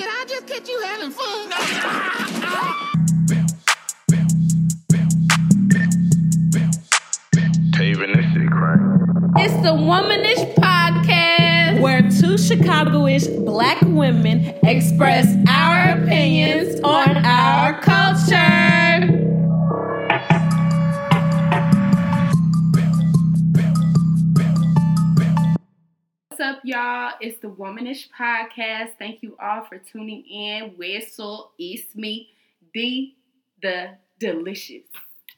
Did I just catch you having fun? Taven, this shit crack. It's the Womanish Podcast, where two Chicagoish black women express our opinions on our culture. It's the Womanish Podcast. Thank you all for tuning in. Whistle, it's me, D, the delicious.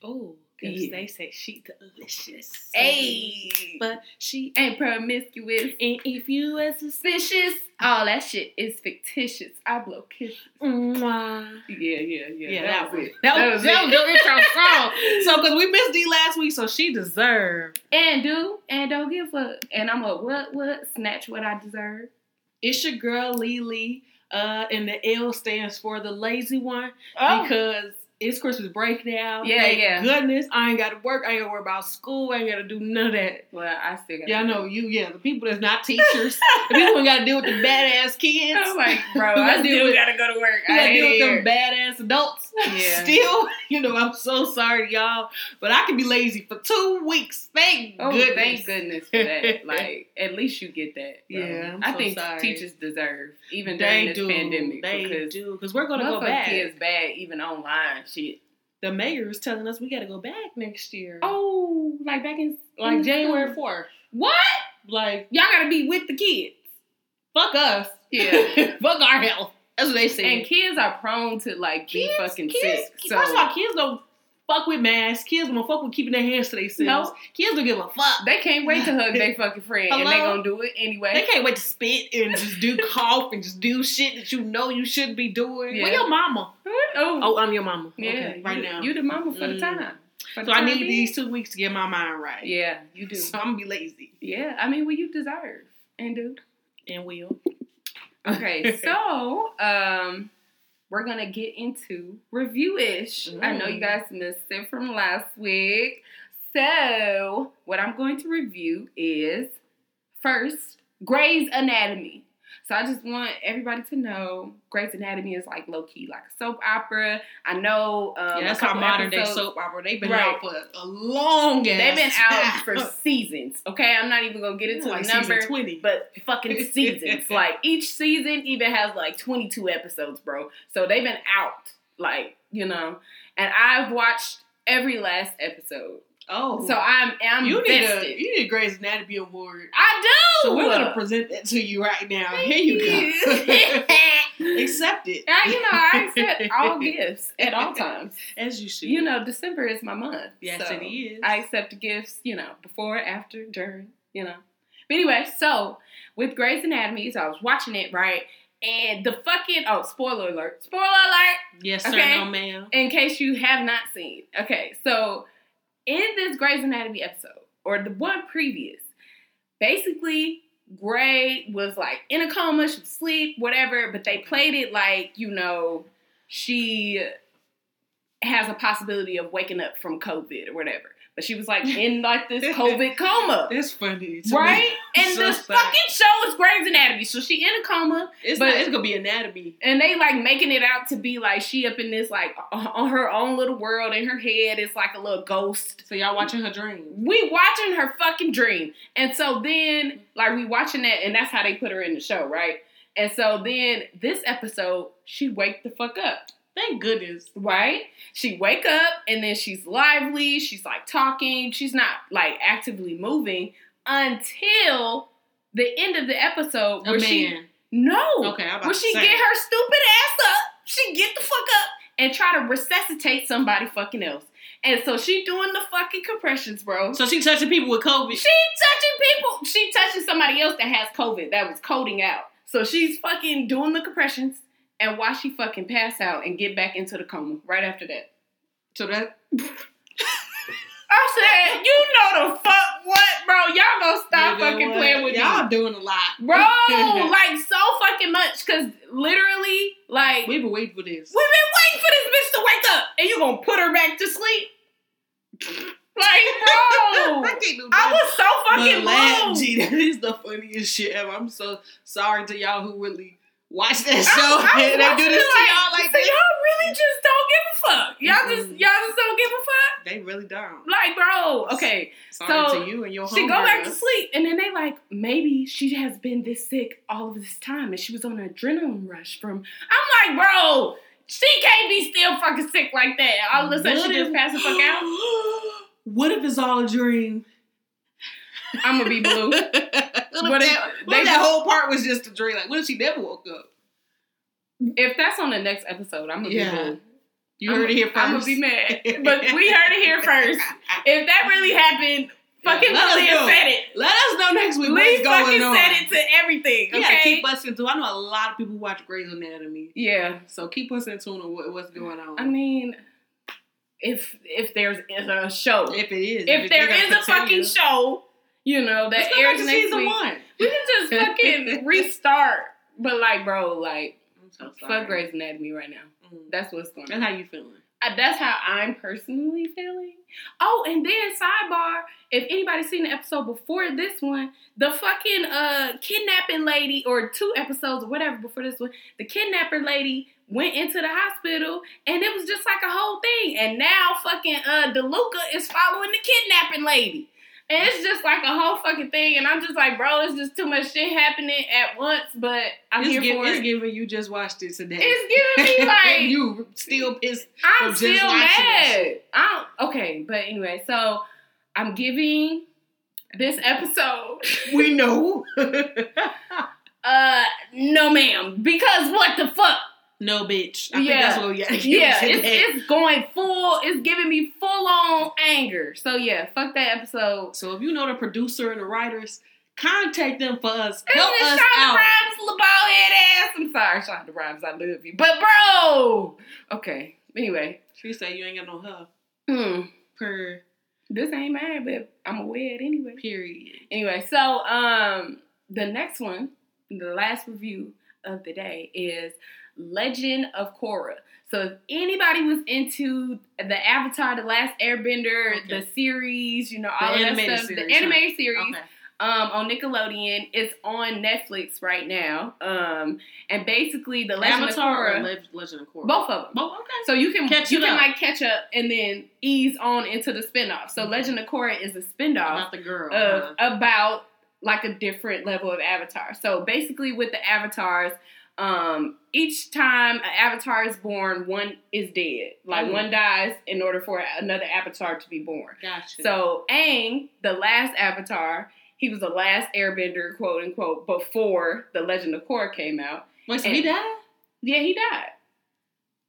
Oh, Yeah. they say she delicious. Hey, but she ain't promiscuous. and if you as a suspicious. All that shit is fictitious. I blow kisses. Mwah. Yeah, yeah, yeah. Yeah, that, was it. That, was, that was it. your intro song. So, because we missed D last week, so she deserved. And do and don't give a fuck. And I'm a what what snatch what I deserve. It's your girl Lily, uh, and the L stands for the lazy one Oh, because it's Christmas break now. Yeah, Thank yeah. Goodness, I ain't got to work. I ain't got to worry about school. I ain't got to do none of that. well, I still got. Y'all know you. Yeah, the people that's not teachers, the people who got to deal with the badass kids. I'm like, bro, I still gotta go to work. You gotta I deal with them badass adults. Yeah. Still, you know, I'm so sorry, y'all, but I can be lazy for two weeks. Thank Oh, goodness. thank goodness for that. Like, at least you get that. bro. Yeah, I'm I so think sorry. teachers deserve even during They this do. pandemic they because do because we're gonna go back. kids bad even online shit. The mayor is telling us we gotta go back next year. Oh, like back in like in January fourth. What? Like Y'all gotta be with the kids. fuck us. Yeah. fuck our health. That's what they say. And kids are prone to like be kids, fucking kids, sick. So First of all, kids don't fuck with masks. Kids don't fuck with keeping their hands to themselves. No. Kids don't give a fuck. they can't wait to hug their fucking friend and they gonna do it anyway. They can't wait to spit and just do cough and just do shit that you know you shouldn't be doing. Yeah. Where your mama? oh, Oh, I'm your mama. yeah, okay, right you, now. You the mama for the Mm. time. For so the I need being. these two weeks to get my mind right. Yeah, you do. So I'm gonna be lazy Yeah, I mean, well, you deserve and do. and will. Okay, so um, we're gonna get into review ish. I know you Mm. guys missed it from last week. So what I'm going to review is first Grey's Anatomy. So I just want everybody to know Grey's Anatomy is like low key like a soap opera. I know um, yeah, that's a our modern day soap opera. They've been Right. out for a long ass. They've been out for seasons. Okay, I'm not even gonna get into like the number. season twenty. but fucking seasons. like each season even has like 22 episodes, bro. So they've been out, like you know. And I've watched every last episode, oh, so I'm I'm you need a you need a Grey's Anatomy award. I do. So we're gonna present that to you right now. Here you go. Accept it. I, you know, I accept all gifts at all times. As you should. You know, December is my month. Yes, so it is. I accept gifts, you know, before, after, during, you know. But anyway, so with Grey's Anatomy, so I was watching it, right? And the fucking, oh, spoiler alert. Spoiler alert! yes, sir, Okay. no ma'am. in case you have not seen. Okay, so in this Grey's Anatomy episode, or the one previous, basically Grey was like in a coma, she was asleep, whatever, but they played it like, you know, she has a possibility of waking up from COVID or whatever. But she was like in like this COVID coma. That's funny. Right? me. And So the sad. fucking show is Grey's Anatomy. So she in a coma It's but- not, it's gonna be anatomy. and they like making it out to be like she up in this like on her own little world in her head it's like a little ghost So y'all watching her dream. we watching her fucking dream and so then like we watching that and that's how they put her in the show right and so then this episode she wake the fuck up Thank goodness. right she wake up and then she's lively she's like talking she's not like actively moving until the end of the episode where she no Okay, Where she get her stupid ass up, she get the fuck up and try to resuscitate somebody fucking else. And so she doing the fucking compressions, bro. So she touching people with COVID. She touching people. She touching somebody else that has COVID that was coding out. So she's fucking doing the compressions and watch she fucking pass out and get back into the coma right after that. So that I said, you know the fuck what, bro? Y'all gonna stop fucking what? playing with me. y'all me. doing a lot, Bro, like so fucking much. Cause literally, like We've been waiting for this. We've been waiting for this bitch to wake up, and you gonna put her back to sleep? Like, bro, I I was so fucking But laugh. G, that is the funniest shit ever. I'm so sorry to y'all who really watch that I- show and they do this to y'all like so this. y'all really just don't give a fuck. Y'all just Mm-mm. y'all just don't give a fuck. They really don't. Like, bro, okay. Sorry So, to you and your She go back to sleep, and then they like maybe she has been this sick all of this time, and she was on an adrenaline rush from. I'm like, bro, she can't be still fucking sick like that. All of a sudden, What she just passed the fuck out. what if it's all a dream? I'm gonna be blue. what if, if that, what if that whole part was just a dream? Like, what if she never woke up? If that's on the next episode, I'm gonna Yeah. be blue. You I'm- heard it here 1st I'm gonna be mad, but we heard it here first. If that really happened, fucking us Leah said it. Let us know next week Lee what's going fucking on. said it to everything. You gotta keep us in tune. I know a lot of people watch Grey's Anatomy, yeah. so keep us in tune on what, what's going on. I mean, if if there's a show, if it is, if it- there they're a fucking show, you know that Let's airs to next season week, one. we can just fucking restart. But like, bro, like, so fuck Grey's Anatomy right now. Mm. That's what's going That's on. how you feeling. Uh, That's how I'm personally feeling. Oh, and then sidebar, if anybody's seen the episode before this one, the fucking uh kidnapping lady, or two episodes or whatever before this one, the kidnapper lady went into the hospital and it was just like a whole thing. And now fucking uh DeLuca is following the kidnapping lady. And it's just like a whole fucking thing. And I'm just like, bro, it's just too much shit happening at once, but I'm it's, here gi- for it's it. giving you just watched it today. It's giving me like you still pissed. I'm still mad. I don't, okay, but anyway, so I'm giving this episode We know. uh no ma'am because what the fuck? No, bitch. I Yeah. think that's what Yeah, it's, it's going full. It's giving me full on anger. So yeah, fuck that episode. So if you know the producer and the writers, contact them for us. Help us Shonda out. Rhimes, little bald head ass. I'm sorry, Shonda Rhimes. I love you, but bro. Okay. Anyway, She said you ain't got no her. hmm, Per this ain't mine, but I'm a wed anyway. period. Anyway, so um the next one, the last review of the day is Legend of Korra. So if anybody was into the Avatar, the Last Airbender, Okay. the series, you know, The all of that stuff, series, the animated series Okay. um on Nickelodeon, it's on Netflix right now. Um and basically the Legend Avatar of Korra, Le- Legend of Korra? both of them. Both. Okay. So you can Catch you can up. like catch up and then ease on into the spinoff. So Legend of Korra is a spinoff About the girl. of huh? about like a different level of avatar. So basically, with the avatars, um, each time an avatar is born, one is dead. Like Mm. one dies in order for another avatar to be born. Gotcha. So Aang, the last avatar, he was the last Airbender, quote unquote, before the Legend of Korra came out. wait, so he and- died? Yeah, he died.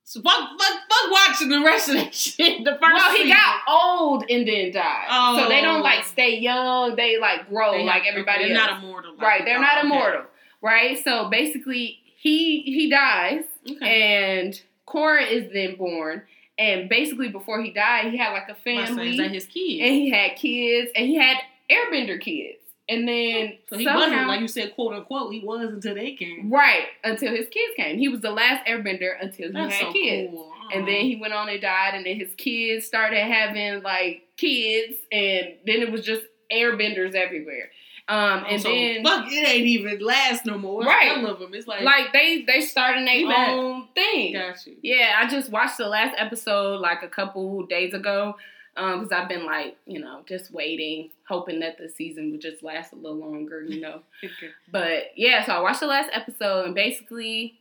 So fuck, fuck, fuck watching the rest of that shit. The first Well, he season. got old and then died. Oh. So they don't like Oh. stay young. They like grow They like everybody okay, else. They're not immortal. like right they're not Okay. immortal right so basically he he dies Okay. and Korra is then born and basically before he died he had like a I'm about to say, family Is that his kids? and he had kids and he had airbender kids and then so he somehow, wasn't like you said, quote unquote. He was until they came. right until his kids came he was the last airbender until he That's had so kids cool. and then he went on and died and then his kids started having like kids and then it was just airbenders everywhere um, and so, then fuck, it ain't even last no more. Right. Some of them, it's like, like they they starting He their back. own thing. got you. Yeah, I just watched the last episode like a couple days ago because I've been like you know just waiting, hoping that the season would just last a little longer, you know. Okay. but yeah, so I watched the last episode and basically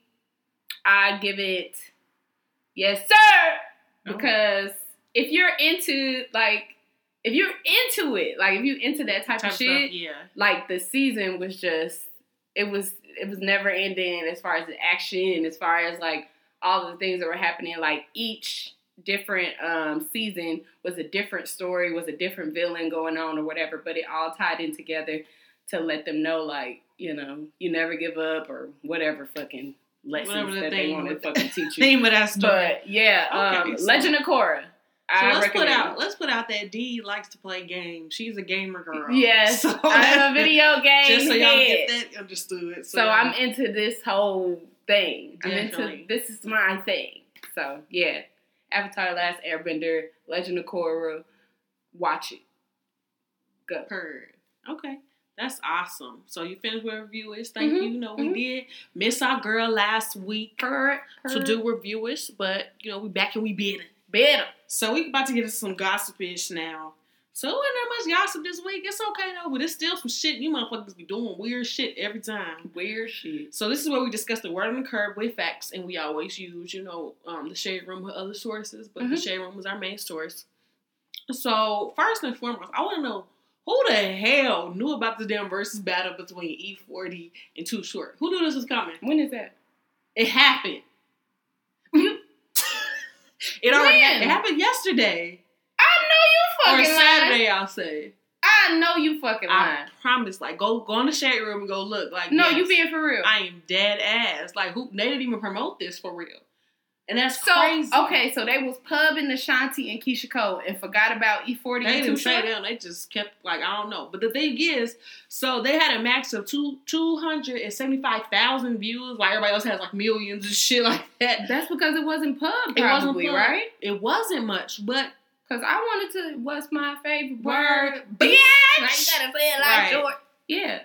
I give it yes sir Oh. because if you're into like if you're into it like if you're into that type, Type of shit yeah. like the season was just it was it was never ending as far as the action as far as like all the things that were happening like each different um season was a different story was a different villain going on or whatever but it all tied in together to let them know like you know you never give up or whatever fucking lessons Whatever the that they want to fucking teach you Name of that story. but yeah um Okay, so- legend of korra so I let's recommend put out let's put out that D likes to play games. She's a gamer girl. yes So i'm a video game Just so y'all head. get that understood. So I'm into this whole thing. I'm Definitely. into this is my thing. So yeah, Avatar: Last Airbender, Legend of Korra, watch it. Go. Heard. Okay. That's awesome. So you finished with reviewers. Thank Mhm, you. You know, we mhm. did miss our girl last week Purr, to do reviewers, but you know, we back and we better. Better. So we about to get into some gossipish now. So it wasn't that much gossip this week. It's okay though, but it's still some shit. You motherfuckers be doing weird shit every time. Weird shit. So this is where we discuss the word on the curb with facts, and we always use, you know, um, the shade room with other sources, but the Mhm. shade room was our main source. So first and foremost, I want to know who the hell knew about the damn versus battle between E40 and Too Short. Who knew this was coming? When is that? It happened. It already When? happened. It happened yesterday I know or you fucking lying. Saturday. I'll say. I know you fucking I promise. Like, go go in the shade room and go look. Like, No, yes, you being for real. I am dead ass. Like, who? They didn't even promote this for real, and that's so crazy. okay, so they was pubbing the Shanti and Keyshia Cole and forgot about E40 They and didn't Too say Short. them. They just kept like I don't know. But the thing is, so they had a max of two two hundred and seventy five thousand views. While everybody else has like millions and shit like that. That's because it wasn't pub, It wasn't probably, pub. right? It wasn't much, but Because I wanted to. What's my favorite Word, word? bitch. Now you gotta say it like Right. short. Yeah,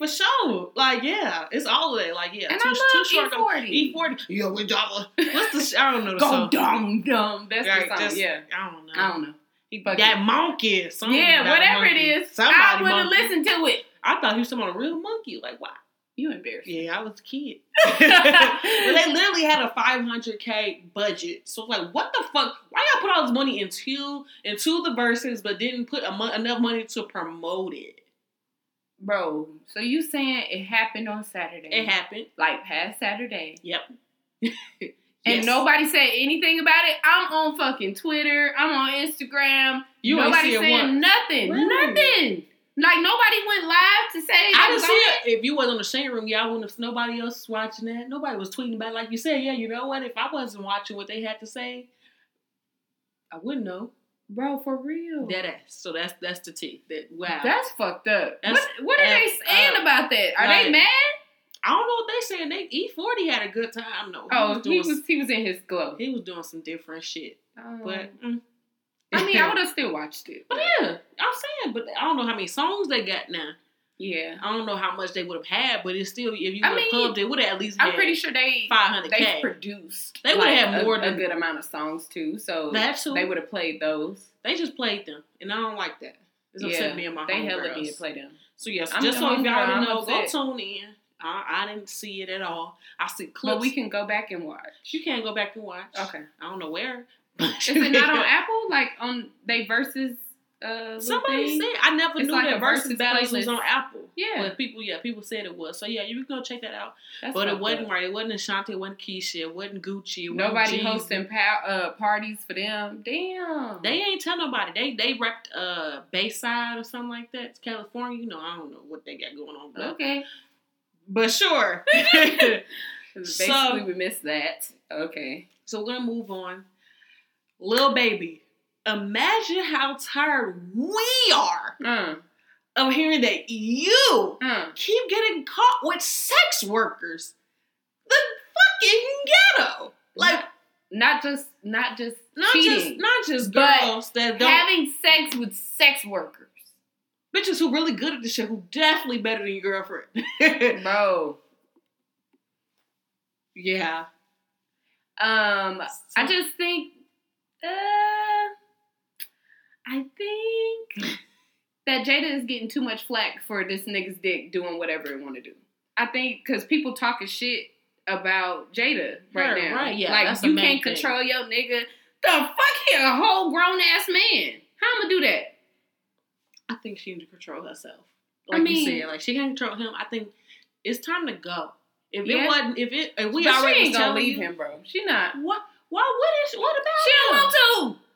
for sure, like yeah, it's all of that. Like yeah, and too, I too love short. E40. E forty. Yeah, we Java. What's the? sh- I don't know the Go song. dumb dumb. That's Right, the song. just- yeah, I don't know. I don't know. He, that it. monkey. something yeah, whatever it monkey. is, Somebody I would have listened to it. I thought he was talking about a real monkey. Like, wow. You embarrassed. Yeah, I was a kid. but they literally had a 500k budget. So like, what the fuck? Why y'all put all this money into into the verses, but didn't put a mo- enough money to promote it? Bro, so you saying it happened on Saturday? It happened. like past Saturday. Yep. And Yes. nobody said anything about it. I'm on fucking Twitter. I'm on Instagram. You nobody saying nothing. Really? Nothing. Like nobody went live to say. I didn't see it. If you wasn't on the shade room, y'all wouldn't have. Nobody else was watching that. Nobody was tweeting about. it. Like you said, yeah. You know what? If I wasn't watching what they had to say, I wouldn't know. Bro, for real. Dead ass. So that's that's the T. That wow. That's fucked up. That's what what are they saying up. about that? Are Like, they mad? I don't know what they saying. They E forty had a good time though. He Oh, was he was he was in his glow. he was doing some different shit. Um, But mm. I mean, I would have still watched it. but yeah, I'm saying. But I don't know how many songs they got now. Yeah, I don't know how much they would have had. But it's still, if you would have pumped, it would have at least. I'm pretty sure they five hundred they produced. They would've like, had more a, than- a good amount of songs too. So That's who they would have played those. They just played them, and I don't like that. It's upset me and my they hella did play them. So yes, I'm just so if y'all homegirl, already I'm know, go tune in. I, I didn't see it at all. I see clips. But we can go back and watch. You can't go back and watch. Okay. I don't know where. Is it not on Apple? Like on they versus uh Somebody thing? said I never It's knew like that versus battles was on Apple. Yeah. but people, yeah, people said it was. So yeah, you can go check that out. That's but it wasn't right. It wasn't Ashanti. It wasn't Keyshia. It wasn't Gucci. It wasn't Nobody Jeezy. hosting pow- uh, parties for them. Damn. They ain't tell nobody. They they wrecked uh Bayside or something like that. It's California. You know, I don't know what they got going on. But, okay. but sure. Basically, So- we missed that. Okay. So we're gonna move on. Lil Baby, imagine how tired we are Uh, of hearing that you uh. keep getting caught with sex workers. The fucking ghetto. Like Not just not just not cheating, just not just girls that don't having sex with sex workers, bitches who really good at this shit who definitely better than your girlfriend. bro. yeah. Um, I just think, uh, I think that Jayda is getting too much flack for this nigga's dick doing whatever it want to do. I think because people talking shit about Jayda right Right, now. right, yeah, like you can't thing. control your nigga. The fuck he a whole grown ass man. How I'm gonna do that? I think she needs to control herself. I Like mean- you said, like she can't control him. I think it's time to go. If Yeah. it wasn't, if it, if we but already she ain't gonna leave you, him, bro. She not. What? Why? What is? What about? She don't him? want to.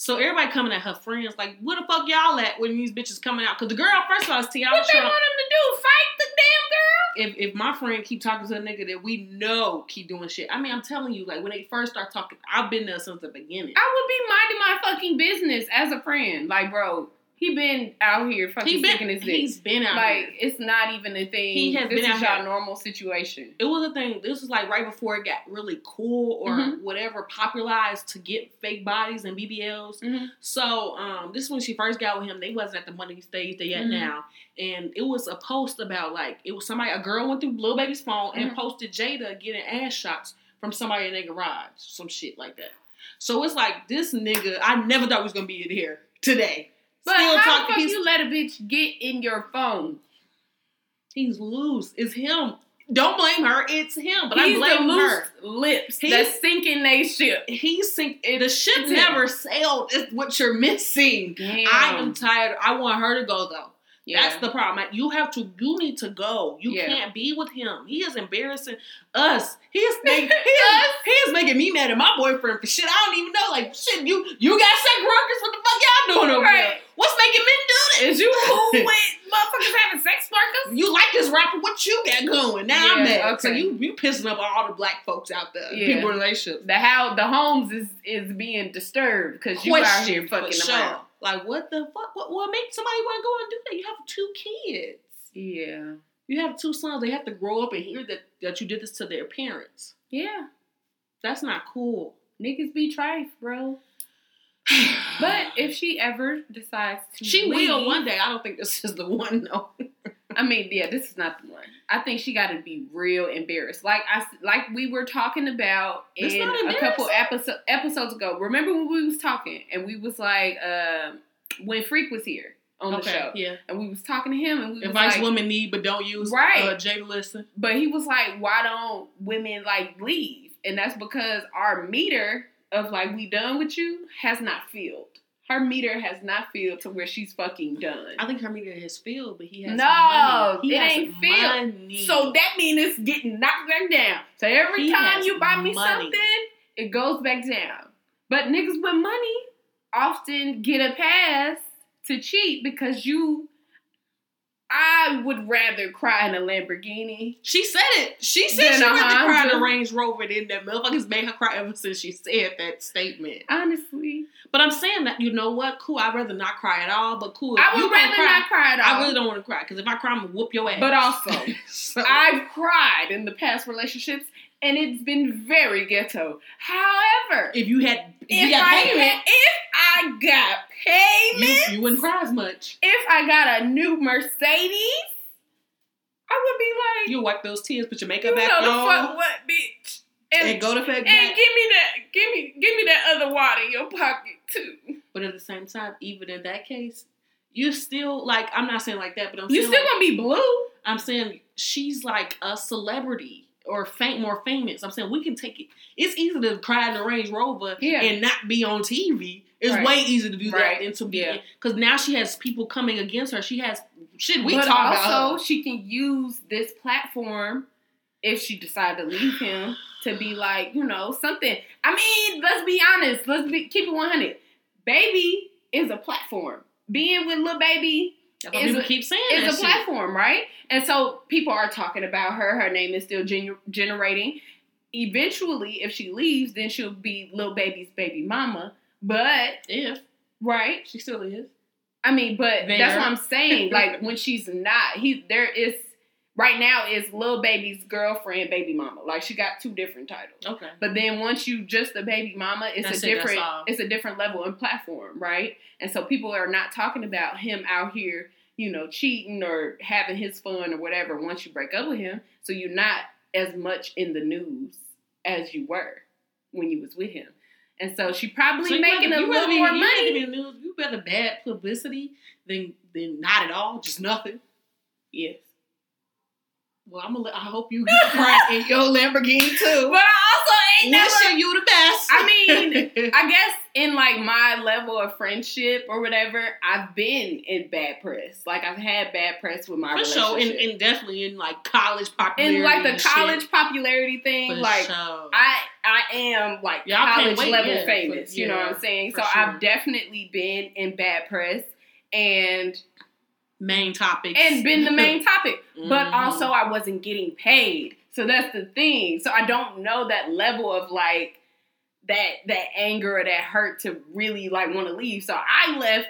So everybody coming at her friends like, where the fuck y'all at when these bitches coming out? Because the girl, first of all, is Tiana What they want them to do? Fight the damn girl? If if my friend keep talking to a nigga that we know keep doing shit, I mean, I'm telling you, like when they first start talking, I've been there since the beginning. I would be minding my fucking business as a friend. Like, bro, He been out here fucking He sticking his dick. he's been out here. like here. it's not even a thing. He has this been is out here. normal situation. It was a thing. This was like right before it got really cool or Mhm. whatever popularized to get fake bodies and BBLs. Mhm. So um, this is when she first got with him. They wasn't at the money stage they at Mhm. now, and it was a post about like it was somebody. A girl went through Lil Baby's phone and Mhm. posted Jayda getting ass shots from somebody in their garage, some shit like that. So it's like this nigga. I never thought he was gonna be in here today. But Still how talking. the fuck you let a bitch get in your phone? he's loose. It's him. Don't blame her. It's him. But He's I blame her. lips He's- that's sinking they ship. He's sink. The ship it's never sailed. Is what you're missing. Damn. I am tired. I want her to go though. Yeah. That's the problem. Like, You have to. You need to go. You Yeah. can't be with him. He is embarrassing us. He is making. he, is, he is making me mad at my boyfriend for shit I don't even know. Like shit. You you got sex workers. What the fuck y'all doing over Right. there? What's making men do this? Is you cool with motherfuckers having sex workers? You like this rapper? What you got going? Now I'm Yeah, mad. So okay. you you pissing up all the black folks out there. Yeah. People relationships. The how the homes is is being disturbed because you out here fucking sure. around. Like what the fuck? What what makes somebody want to go and do that? You have two kids. Yeah. You have two sons. They have to grow up and hear that that you did this to their parents. Yeah. That's not cool. Niggas be trife, bro. But if she ever decides to she leave, will one day, I don't think this is the one though. I mean, yeah, this is not the one. I think she got to be real embarrassed. Like I, like we were talking about It's in a couple episode, episodes ago. Remember when we was talking and we was like, um, when Freak was here on the show, yeah. and we was talking to him, and we was Advice like, women need but don't use. Right. Uh, Jayda listen. but he was like, why don't women like leave? And that's because our meter of like we done with you has not filled. Her meter has not filled to where she's fucking done. I think her meter has filled, but he has No, money. He it has ain't filled. money. So that means it's getting knocked back down. So every He time you buy me money. something, it goes back down. But niggas with money often get a pass to cheat because you. I would rather cry in a Lamborghini. She said it. She said she rather cry in a Range Rover than that motherfuckers made her cry ever since she said that statement. Honestly, But I'm saying that you know what? Cool. I'd rather not cry at all. But cool. I would rather cry, not cry at all. I really don't want to cry because if I cry, I'm gonna whoop your ass. But also, So- I've cried in the past relationships, and it's been very ghetto. However, if you had, if, if you got I payment, had, if I got payment, you, you wouldn't cry as much. if I got a new Mercedes, I would be like, You wipe those tears, put your you makeup know back the on, fuck what, bitch, and, and go to bed. and back. give me that, give me, give me that other water in your pocket too. But at the same time, even in that case, you still like. I'm not saying like that, but I'm You still like, gonna be blue. I'm saying she's like a celebrity or fam- more famous. I'm saying we can take it. It's easy to cry in the Range Rover Yeah. and not be on TV. It's Right. way easier to do Right. that than to be Yeah. because now she has people coming against her. She has shit. We but talk also, about she can use this platform if she decide to leave him to be like, you know, something. I mean, let's be honest. Let's be keep it one hundred. Baby is a platform. Being with Lil Baby is people a- keep saying. is a shit. platform, right? And so people are talking about her. Her name is still gener- generating. Eventually, if she leaves, then she'll be Lil Baby's baby mama. But If right, she still is. I mean, but There. that's what I'm saying. Like when she's not, he there is right now is Lil Baby's girlfriend, baby mama. Like she got two different titles. Okay. But then once you just a baby mama, it's That's a it, different it's a different level and platform, right? And so people are not talking about him out here, you know, cheating or having his fun or whatever once you break up with him. So you're not as much in the news as you were when you was with him. And so she probably So making rather- a little be- more you money. be news. You rather bad publicity than than not at all, just nothing. Yes. Well, I'm gonna. I hope you get in your Lamborghini too. But I also ain't never Wishing you the best. I mean, I guess in like my level of friendship or whatever, I've been in bad press. Like I've had bad press with my for sure, and, and definitely in like college popularity, in like the and shit. college popularity thing, For like sure. I I am like Yeah, I college wait, level yeah, famous. for- you know what I'm saying? So sure. I've definitely been in bad press and main topic and been the main topic. But Mhm. also I wasn't getting paid. So that's the thing. So I don't know that level of like that that anger or that hurt to really like want to leave. So I left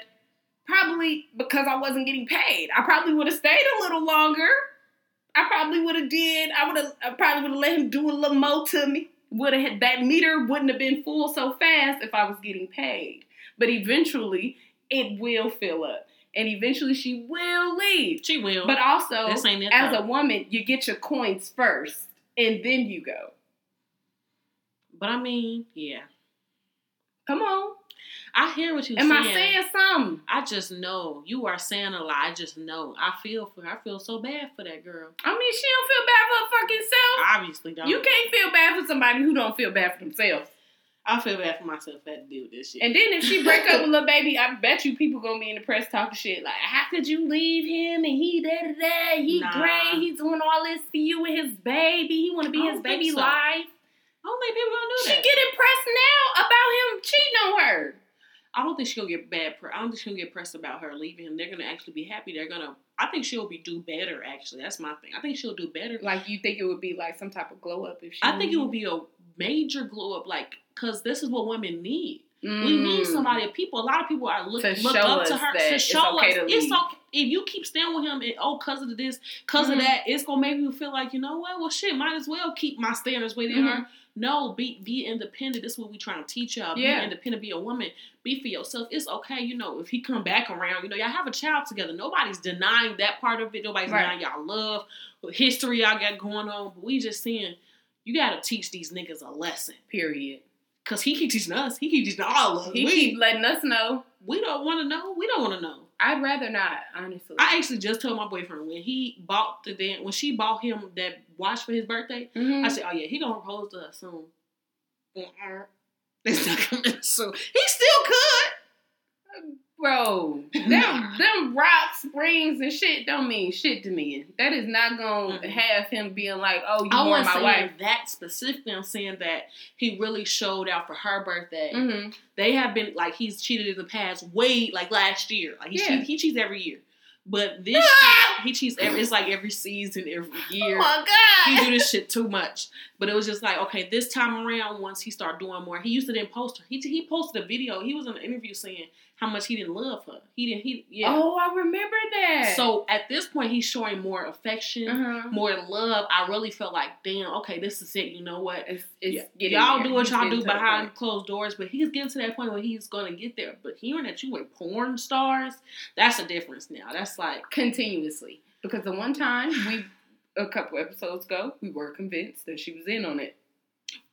probably because I wasn't getting paid. I probably would have stayed a little longer. I probably would have did. I would have. I probably would have let him do a little more to me. Would have had that meter wouldn't have been full so fast if I was getting paid. But eventually, it will fill up, and eventually she will leave. She will. But also, this ain't it. as though. a woman, you get your coins first, and then you go. but I mean, yeah. Come on. I hear what you're Am saying. I saying something? I just know you are saying a lie. I just know. I feel for. I feel so bad for that girl. I mean, she don't feel bad for her fucking self. Obviously, don't. You can't feel bad for somebody who don't feel bad for themselves. I feel bad for myself. I had to deal with this shit. And then if she break up with Lil Baby, I bet you people gonna be in the press talking shit like, "How could you leave him? And he da da da. He Nah. great. He's doing all this for you and his baby. He want to be his baby so. life." I don't think people gonna do that. She that. getting pressed now about him cheating on her. I don't think she'll get bad. Pre- I don't think she'll get pressed about her leaving him. They're gonna actually be happy. They're gonna. I think she'll be do better. Actually, that's my thing. I think she'll do better. Like you think it would be like some type of glow up if she? I think it would be a major glow up. Like, cause this is what women need. We need Mm. somebody. People. A lot of people are look, To look up to her to it's show okay us to it's okay. If you keep staying with him, and oh, cause of this, because Mhm. of that, it's gonna make you feel like you know what? Well, shit, might as well keep my standards with Mhm. her. No, be be independent. This is what we trying to teach y'all. Yeah. Be independent. Be a woman. Be for yourself. It's okay. You know, if he come back around, you know, y'all have a child together. Nobody's denying that part of it. Nobody's Right. denying y'all love, history y'all got going on. But we just saying, you got to teach these niggas a lesson. Period. Cause he keep teaching us. He keep teaching all of us. He we, keep letting us know. we don't want to know. We don't want to know. I'd rather not, honestly. I actually just told my boyfriend when he bought the dan- when she bought him that watch for his birthday. Mhm. I said, "Oh yeah, he gonna propose to her soon." It's not coming soon. He still could. Bro, them them rock springs and shit don't mean shit to me. That is not gonna Mm-mm. have him being like, "Oh, you I my wife." that specifically. I'm saying that he really showed out for her birthday. hmm They have been like he's cheated in the past, way like last year. Like he Yeah. cheat, he cheats every year, but this year, he cheats every. It's like every season, every year. Oh my god. he do this shit too much. But it was just like, okay, this time around, once he started doing more, he used to then post her. He he posted a video. He was in an interview saying how much he didn't love her. He didn't. He yeah. Oh, I remember that. So at this point, he's showing more affection, uh-huh. more love. I really felt like, damn, okay, this is it. You know what? it's, it's Y- getting y'all there. do what He's y'all do behind closed doors, but he's getting to that point where he's gonna get there. But hearing that you were porn stars, that's a difference now. That's like continuously because the one time we a couple episodes ago we were convinced that she was in on it.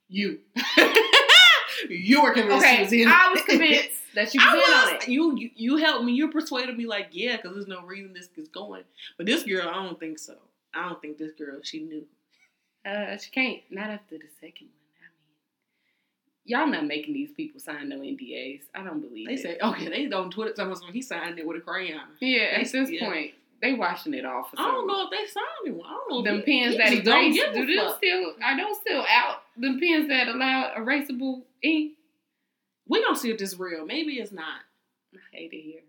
you. you were convinced Okay, he was in. I was convinced that she was I in was. on it. You, you you helped me. You persuaded me. Like yeah, because there's no reason this is going. But this girl, I don't think so. I don't think this girl. She knew. Uh, she can't. Not after the second one. I mean, y'all not making these people sign no NDAs. I don't believe They it. say okay. They on Twitter. Someone's he signed it with a crayon. yeah. At this yeah. point, they washing it off. I don't know if they signed it. I don't know. if Them he- pens that don't erase. give Do them still? Are those still out? Them pens that allow erasable ink. We gonna see if this real. Maybe it's not. I hate it here.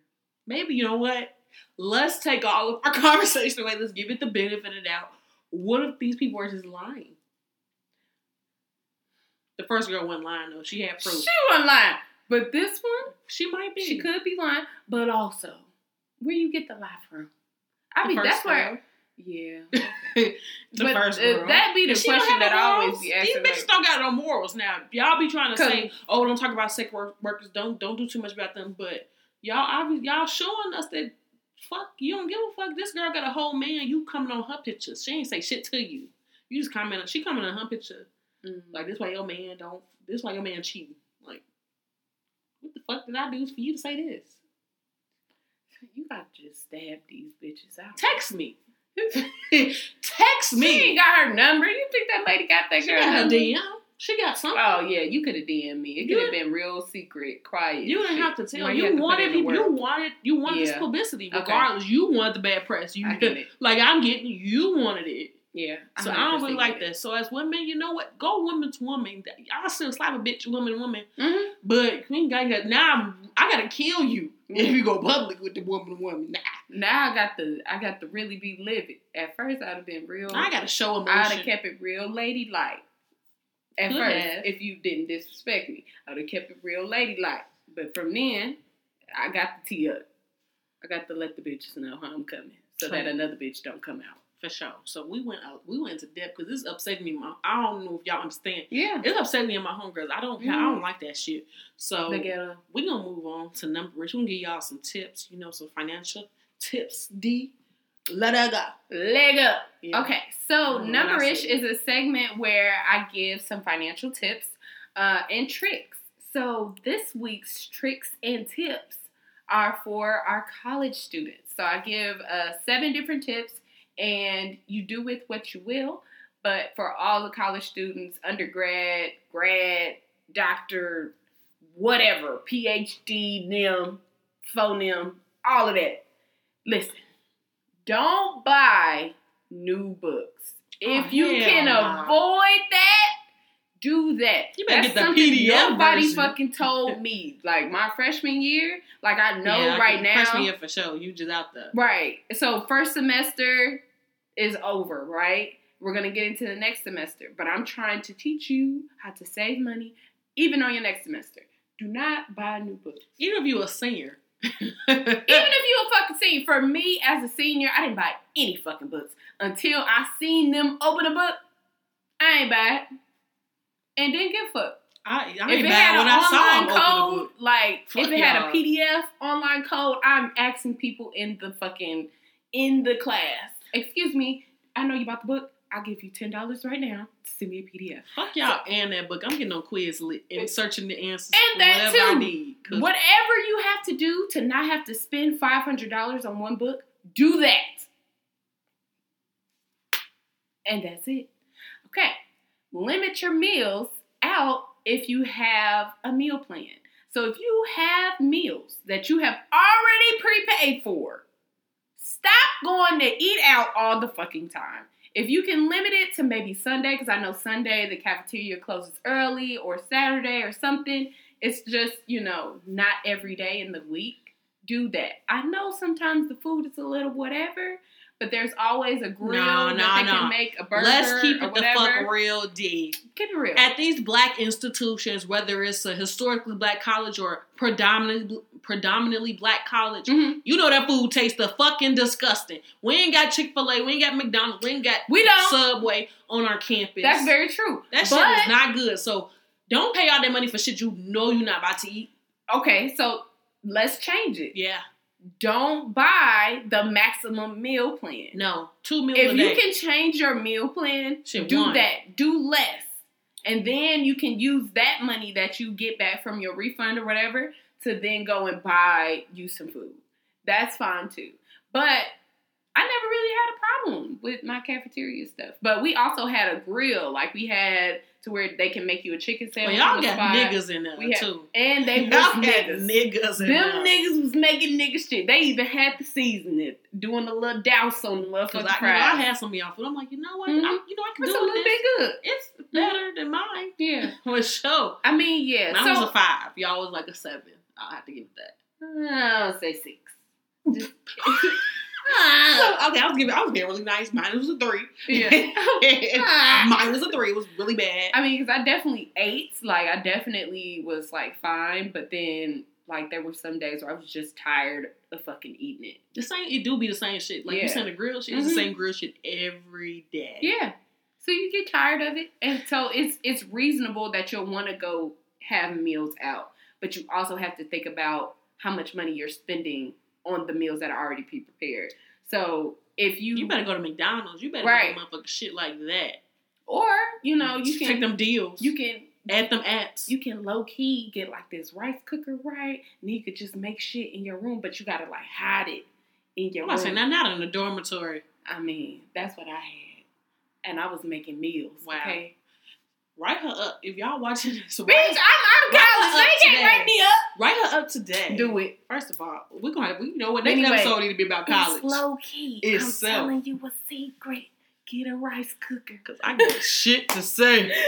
Maybe you know what? Let's take all of our conversation away. Let's give it the benefit of the doubt. What if these people are just lying? The first girl wasn't lying though. She had proof. She wasn't lying, but this one. She might be. She could be lying, but also, where you get the lie from? I The mean, that's where. Yeah. the but first uh, girl. that be the And question that no I always be asking. These bitches like, don't got no morals now. Y'all be trying to say, "Oh, don't talk about sex work- workers. Don't don't do too much about them." But y'all, y'all showing us that fuck you don't give a fuck. This girl got a whole man. You coming on her pictures. She ain't say shit to you. You just comment. on She coming on her picture. mm, Like this why your man don't. This why your man cheating. Like what the fuck did I do for you to say this? you got to just stab these bitches out. Text me. Text me. She ain't got her number. You think that lady got that She girl got her number? DM. She got something. Oh yeah, you could have DM'd me. It could have been real secret, quiet. You didn't shit. have to tell. You, had to wanted. You wanted. You wanted this Yeah. publicity. Okay. Regardless, you wanted the bad press. You I get it. like I'm getting. You wanted it. Yeah. So I don't really like it. that. So as women, you know what? Go woman to woman. I still slap a bitch, woman to woman. Mhm. But we ain't got got- now. I'm, I gotta kill you if you go public with the woman to woman. Nah, Now I got the I got to really be livid. At first I'd have been real. I gotta show emotion. I'd have kept it real ladylike. At Could first, have. if you didn't disrespect me, I'd have kept it real ladylike. But from then, I got the tea up. I got to let the bitches know how I'm coming, so that another bitch don't come out. For sure. So we went out. We went into depth because this is upsetting me. My, I don't know if y'all understand. Yeah. It's upsetting me and my homegirls. I don't. I don't like that shit. So we're gonna move on to number. We're gonna give y'all some tips. You know, some financial tips. D. Let her go. Leg up. Yeah. Okay, so Numberish is a segment where I give some financial tips uh, and tricks. So this week's tricks and tips are for our college students. So I give uh, seven different tips, and you do with what you will. But for all the college students, undergrad, grad, doctor, whatever, PhD, NIM, phonem, all of that. Listen, don't buy new books. Oh, if Oh, you can avoid that, do that. You better That's get the PDF nobody version. fucking told me. Like my freshman year, like I know Yeah, right now. Freshman year for sure. You just out there. Right. So first semester is over, right? We're gonna get into the next semester. But I'm trying to teach you how to save money even on your next semester. Do not buy a new books. Even if you're a senior. Even if you're a fucking senior, for me as a senior, I didn't buy any fucking books until I seen them open a book. I ain't buy it, and didn't give a fuck. I, I if it had when an I saw him online code, book. like Fuck if it had a PDF online code, I'm asking people in the fucking in the class. Excuse me, I know you bought the book. I'll give you ten dollars right now to send me a PDF. Fuck y'all and that book. I'm getting on Quizlet and searching the answers And that whatever I too. Whatever you have to do to not have to spend five hundred dollars on one book, do that. And that's it. Okay. Limit your meals out if you have a meal plan. So if you have meals that you have already prepaid for, stop going to eat out all the fucking time. If you can limit it to maybe Sunday, because I know Sunday the cafeteria closes early, or Saturday or something, it's just, you know, not every day in the week. Do that. I know sometimes the food is a little whatever, but there's always a grill No, that they no. can make a burger Let's keep or it the fuck real, D. Keep it real. At these black institutions, whether it's a historically black college or predominantly predominantly black college, Mhm. you know that food tastes the fucking disgusting. We ain't got Chick Fil A, we ain't got McDonald's, we ain't got We don't. Subway on our campus. That's very true. that shit is not good. So don't pay all that money for shit you know you're not about to eat. Okay, so let's change it. Yeah, Don't buy the maximum meal plan. no, two meals if you day. can change your meal plan, Shit, do one. that. Do less. And then you can use that money that you get back from your refund or whatever to then go and buy you some food. That's fine too. But I never really had a problem with my cafeteria stuff. But we also had a grill. Like we had to where they can make you a chicken Well, sandwich. y'all on the got spot. niggas in there We had- too. And they was Y'all got niggas. niggas in Them there. niggas was making nigga shit. They even had to season it, doing a little douse on the Cause motherfucking I, you know, I had some of y'all food. I'm like, you know what? Mhm. I'm, you know, I can It's a do little this. bit good. It's better than mine. Yeah. For sure. I mean, yeah. Mine so was a five. Y'all was like a seven. I'll have to give it that. I'll say six. Just So, okay, I was giving. I was being really nice. Mine was a three. yeah. Mine was a three. It was really bad. I mean, because I definitely ate. Like, I definitely was like fine, but then like there were some days where I was just tired of fucking eating it. The same. It do be the same shit. Like you Yeah. saying the grill shit. It's Mhm. the same grill shit every day. Yeah. So you get tired of it, and so it's it's reasonable that you'll want to go have meals out, but you also have to think about how much money you're spending on the meals that are already pre-prepared. So if you, You better go to McDonald's. You better Right. do motherfucking shit like that. or you know you take can them deals. you can add them apps. you can low key get like this rice cooker right, and you could just make shit in your room, but you gotta like hide it in your room. I'm not room. saying not not in the dormitory. I mean, that's what I had, and I was making meals. Wow. Okay, Write her up if y'all watching this. bitch, Write, I'm out of Write college. her up They can't write me up. write her up today. Do it. First of all, we're gonna have, we know what next Anyway, episode need to be about college. It's low key. It's I'm telling you a secret. Get a rice cooker. Cause I got shit to say.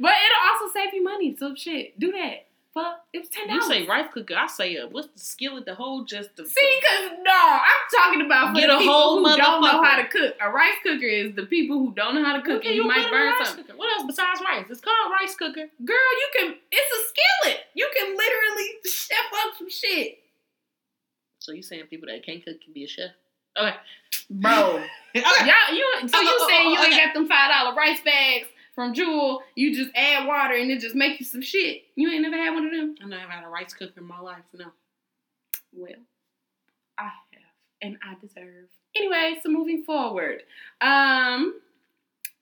But it'll also save you money. So shit, do that. Fuck, it was ten dollars. You say rice cooker, I say uh, what's the skillet the whole just the See, cause no, I'm talking about for Get the a people whole who don't know how to cook. A rice cooker is the people who don't know how to cook, Okay, and you, put might it in a burn something. cooker. What else besides rice? It's called rice cooker. Girl, you can. It's a skillet. You can literally chef up some shit. So you saying people that can't cook can be a chef? Okay, Bro. okay. Y'all, you so uh, uh, you Oh, oh, saying oh, you ain't got them five dollar rice bags from Jewel? You just add water and it just make you some shit. You ain't never had one of them. I never had a rice cooker in my life. No. Well, I have, and I deserve. Anyway, so moving forward, um,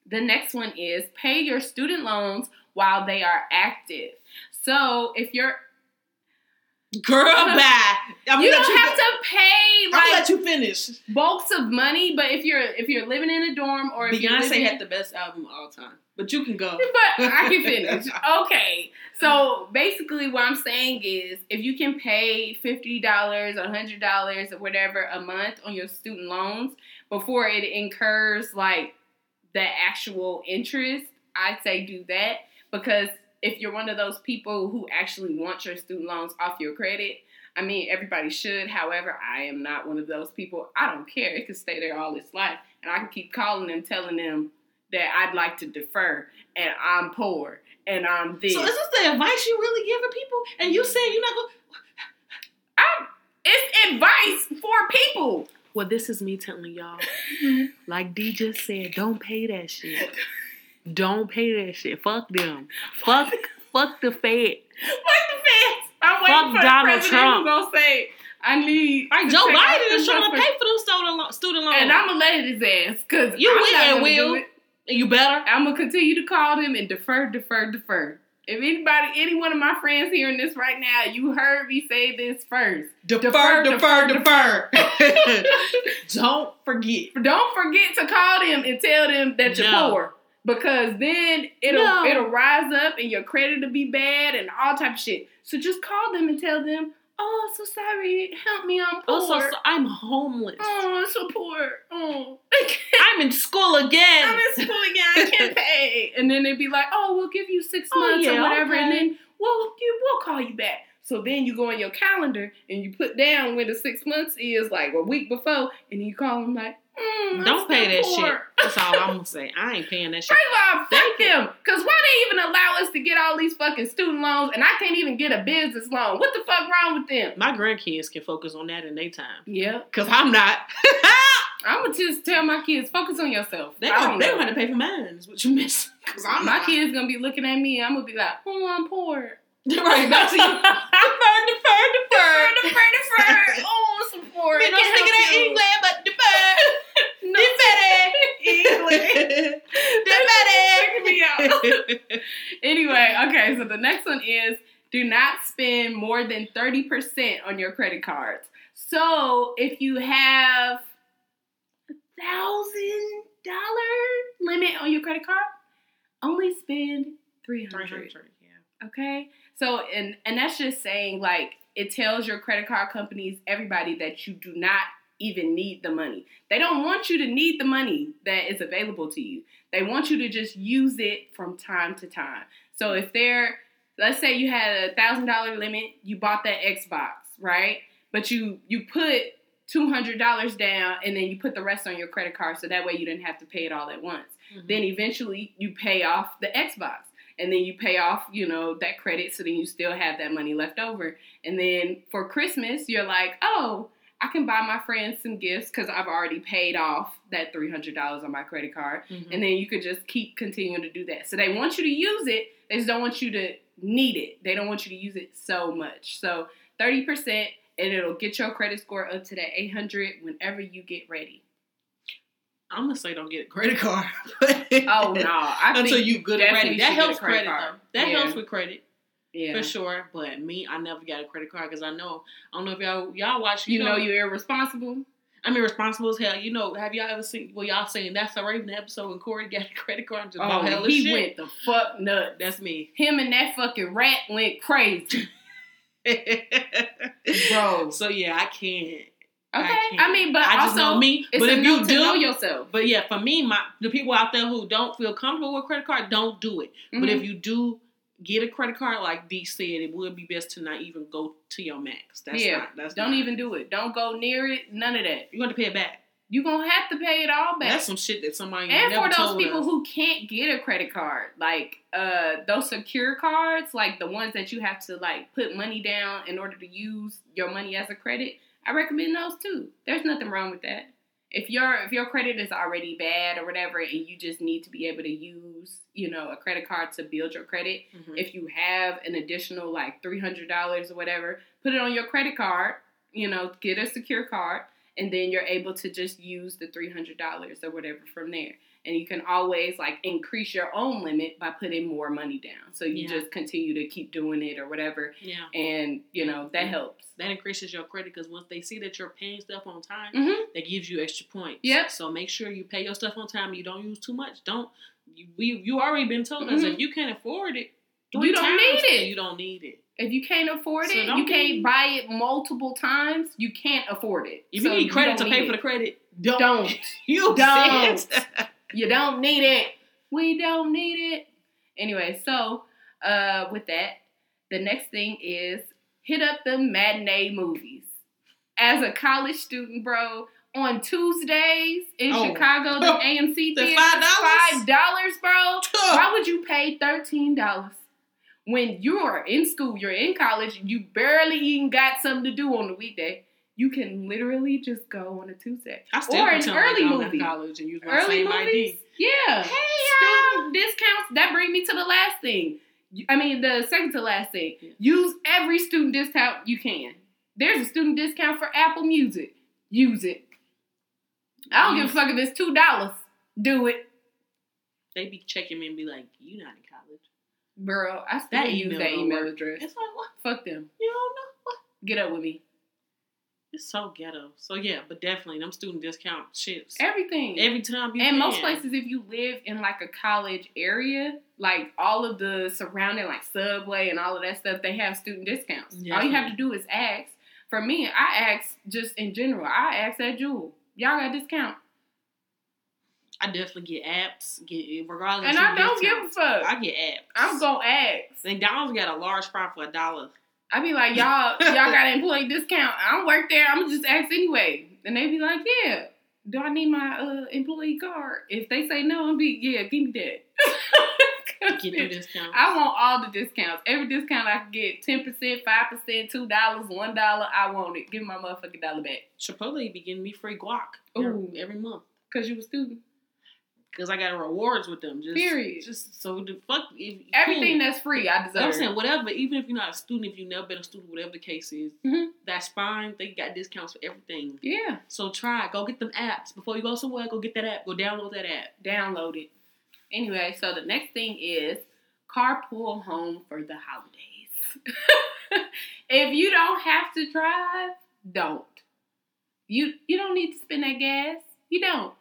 the next one is pay your student loans while they are active. So if you're, Girl, bye. I'm you don't have go- to pay like let you finish. bulks of money, but if you're if you're living in a dorm or if you're Beyonce living, had the best album of all time, but you can go. but I can finish. Okay. So basically what I'm saying is if you can pay fifty dollars or hundred dollars or whatever a month on your student loans before it incurs like the actual interest, I'd say do that. Because if you're one of those people who actually want your student loans off your credit, I mean everybody should. However, I am not one of those people. I don't care. It could stay there all its life. And I can keep calling them, telling them that I'd like to defer and I'm poor and I'm this. So is this the advice you really give giving people? And you saying you're not going? I'm, it's advice for people. Well, this is me telling y'all. Like D just said, don't pay that shit. Don't pay that shit. Fuck them. Fuck, fuck the Fed. Fuck the feds. I'm waiting Fuck for Donald the president Trump. who gonna say, I need. Like Joe Biden the is trying to pay for them student lo- student loans. And I'm gonna let his ass because You I'm will not gonna will. You better. I'm gonna continue to call them and defer, defer, defer. If anybody, any one of my friends hearing this right now, you heard me say this first. Defer, defer, defer. don't forget. Don't forget to call them and tell them that you're No. poor. Because then it'll No. it'll rise up and your credit will be bad and all type of shit. So just call them and tell them, oh, so sorry, help me, I'm oh, poor. Also, so I'm homeless. oh, I'm so poor. Oh, I'm in school again. I'm in school again. I can't pay. And then they'd be like, oh, we'll give you six Oh, months or yeah, whatever, and then we'll we'll call you back. So then you go on your calendar and you put down when the six months is, like a week before, and you call them like, mm, Don't pay that poor. shit. That's all I'm gonna say. I ain't paying that shit. First of all, fuck them. Cause why they even allow us to get all these fucking student loans and I can't even get a business loan? What the fuck wrong with them? My grandkids can focus on that in their time. Yeah. Cause I'm not. I'ma just tell my kids, focus on yourself. they don't, they don't have to pay for mine. Is what you miss. Cause I'm my not. kids gonna be looking at me, I'm gonna be like, oh, I'm poor. right back to you. defer, defer, defer, defer, defer. Oh, I'm so poor. Me I no can't speaking help that you. English, but defer. No. Freaking me out. anyway, okay, so the next one is do not spend more than 30% on your credit cards. So if you have a thousand dollar limit on your credit card, only spend 300 yeah. Okay. So and and that's just saying like it tells your credit card companies, everybody that you do not even need the money. They don't want you to need the money that is available to you. They want you to just use it from time to time. So if they're let's say you had a thousand dollar limit, you bought that Xbox, right? But you you put two hundred dollars down and then you put the rest on your credit card so that way you didn't have to pay it all at once Mhm. then eventually you pay off the Xbox. And then you pay off, you know, that credit so then you still have that money left over. And then for Christmas, you're like, oh, I can buy my friends some gifts because I've already paid off that $300 on my credit card. Mhm. And then you could just keep continuing to do that. So they want you to use it, they just don't want you to need it. They don't want you to use it so much. So 30%, and it'll get your credit score up to that 800 whenever you get ready. I'm gonna say don't get a credit card. Oh, no. I Until you good and definitely ready. That should get a helps credit credit, though. That Yeah. helps with credit yeah. for sure. But me, I never got a credit card because I know I don't know if y'all y'all watch. You know you're irresponsible. I'm irresponsible as hell. You know, have y'all ever seen? Well, y'all seen that's a Raven episode when Cory got a credit card and just bought oh, hella Oh, he shit. went the fuck nuts. That's me, Him and that fucking rat went crazy, bro. So yeah, I can't. Okay, can't. I, mean, but I just also know me. it's But a if you do, know yourself. But yeah, for me, my the people out there who don't feel comfortable with credit card, don't do it. But Mhm. if you do get a credit card, like Dee said, it would be best to not even go to your max. That's yeah, not. That's don't not- even do it. Don't go near it. None of that. You're going to pay it back. You're gonna have to pay it all back. That's some shit that somebody and for those people us. who can't get a credit card, like uh those secure cards, like the ones that you have to like put money down in order to use your money as a credit, I recommend those too. There's nothing wrong with that. If your if your credit is already bad or whatever, and you just need to be able to use, you know, a credit card to build your credit, Mhm. if you have an additional like three hundred dollars or whatever, put it on your credit card. You know, get a secure card, and then you're able to just use the three hundred dollars or whatever from there. And you can always like increase your own limit by putting more money down. So you Yeah. just continue to keep doing it or whatever, yeah. and you know that helps. That increases your credit because once they see that you're paying stuff on time, Mm-hmm. that gives you extra points. Yep. So make sure you pay your stuff on time. You don't use too much. Don't you? We you already been told us if you can't afford it, You don't times, need it. You don't need it. If you can't afford So it, you can't be- buy it multiple times. You can't afford it. If So you need credit to pay need for the credit, don't. Don't. You Don't. You don't need it. We don't need it. Anyway, so uh, with that, the next thing is hit up the matinee movies. As a college student, bro, on Tuesdays in Oh. Chicago, the AMC The theater, $5? five dollars, bro. Why would you pay thirteen dollars when you are in school? You're in college. You barely even got something to do on the weekday. You can literally just go on a Tuesday I still or an early like movie. college and use my Early same movies, ID. yeah. Hey, Student discounts. That bring me to the last thing. I mean, the second to last thing. Yeah. Use every student discount you can. There's a student discount for Apple Music. Use it. I don't give a fuck if it's two dollars. Do it, They be checking me and be like, "You not in college." Bro. I still That use email that email address. It's like what? Fuck them. You don't know what? Get up with me. It's so ghetto. So yeah, but definitely them student discount chips. Everything. Every time you and can. most places, if you live in like a college area, like all of the surrounding, like Subway and all of that stuff, they have student discounts. All you have to do is ask. For me, I ask just in general. I ask at Jewel. Y'all got discount, I definitely get apps, get regardless. and I don't give a fuck. I get apps. I'm gonna ask. McDonald's got a large fry for a dollar. I be like, y'all, y'all got an employee discount. I don't work there. I'm gonna just ask anyway. And they be like, yeah. Do I need my uh, employee card? If they say no, I'll be yeah. Give me that. Get the discount. I want all the discounts. Every discount I can get, ten percent, five percent, two dollars, one dollar. I want it. Give my motherfucking dollar back. Chipotle be giving me free guac Ooh. every, every month Cause you a student. Because I got rewards with them. Just, Period. Just so the fuck if, Everything cool. that's free, I deserve. I'm saying whatever. Even if you're not a student, if you've never been a student, whatever the case is, Mhm. that's fine. They got discounts for everything. yeah, So try. Go get them apps before you go somewhere. Go get that app. Go download that app. download it. Anyway, so the next thing is carpool home for the holidays. if you don't have to drive, don't. You you don't need to spend that gas. You don't.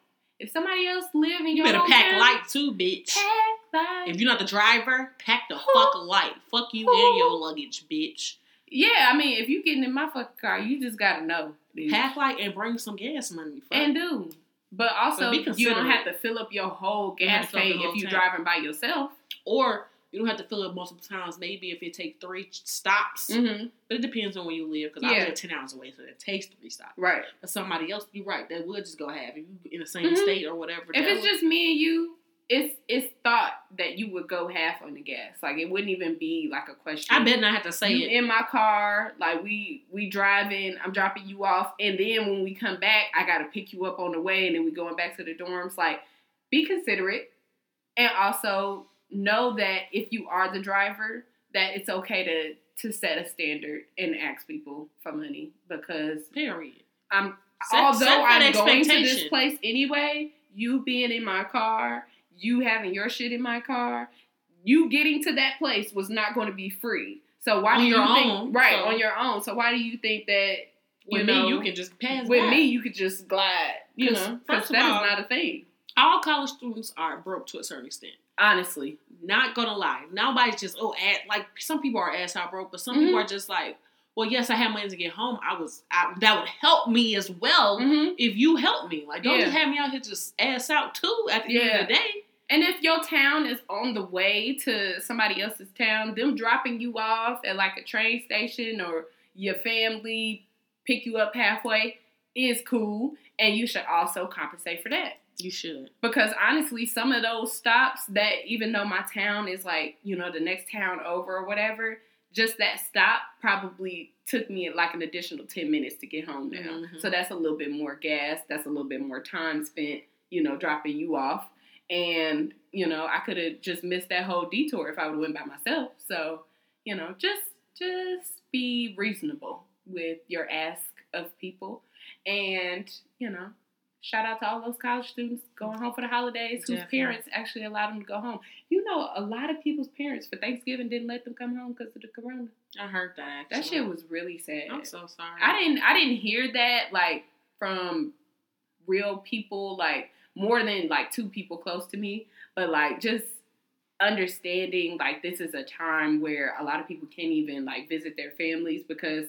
If somebody else live in You your better pack light too, bitch. Pack light. If you're not the driver, pack the Who- fuck light. Fuck you and your luggage, bitch. yeah, I mean, if you getting in my fucking car, you just gotta know. bitch. Pack light and bring some gas money. Fuck. and do. But also, But you don't have to fill up your whole gas tank if you're driving by yourself. or you don't have to fill up multiple times. Maybe if it take three stops, Mm-hmm. but it depends on where you live. Because I live ten hours away, so it takes three stops. Right. But somebody else, you're right, They would just go have if you in the same Mhm. state or whatever. If it's would- just me and you, it's it's thought that you would go half on the gas. Like it wouldn't even be like a question. I bet not have to say you it. in my car, like we we driving, I'm dropping you off, and then when we come back, I gotta pick you up on the way, and then we going back to the dorms. Like, be considerate, and also know that if you are the driver, that it's okay to to set a standard and ask people for money because Period. I'm Set- although set I'm going to this place anyway, you being in my car, you having your shit in my car, you getting to that place was not going to be free. So why On do you think own, right so- on your own? So why do you think that you With know me, you can just pass. with by. me you could just glide? You know, because first that is all- not a thing. all college students are broke to a certain extent. Honestly, Not gonna lie, nobody's just oh, at, like some people are ass out broke, but some Mhm. people are just like, well, yes, I have money to get home. I was I, that would help me as well Mhm. if you help me. Like, don't Yeah. just have me out here just ass out too. At the end of the day, and if your town is on the way to somebody else's town, them dropping you off at like a train station or your family pick you up halfway is cool, and you should also compensate for that. You should. Because honestly, some of those stops that even though my town is like, you know, the next town over or whatever, just that stop probably took me like an additional 10 minutes to get home now. Mhm. So that's a little bit more gas. That's a little bit more time spent, you know, dropping you off. And, you know, I could have just missed that whole detour if I would have went by myself. So, you know, just just be reasonable with your ask of people. And, you know, shout out to all those college students going home for the holidays whose Definitely. parents actually allowed them to go home. You know, a lot of people's parents for Thanksgiving didn't let them come home because of the corona. I heard that. That shit was really sad. I'm so sorry. I didn't I didn't hear that like from real people like more than like two people close to me, but like just understanding like this is a time where a lot of people can't even like visit their families because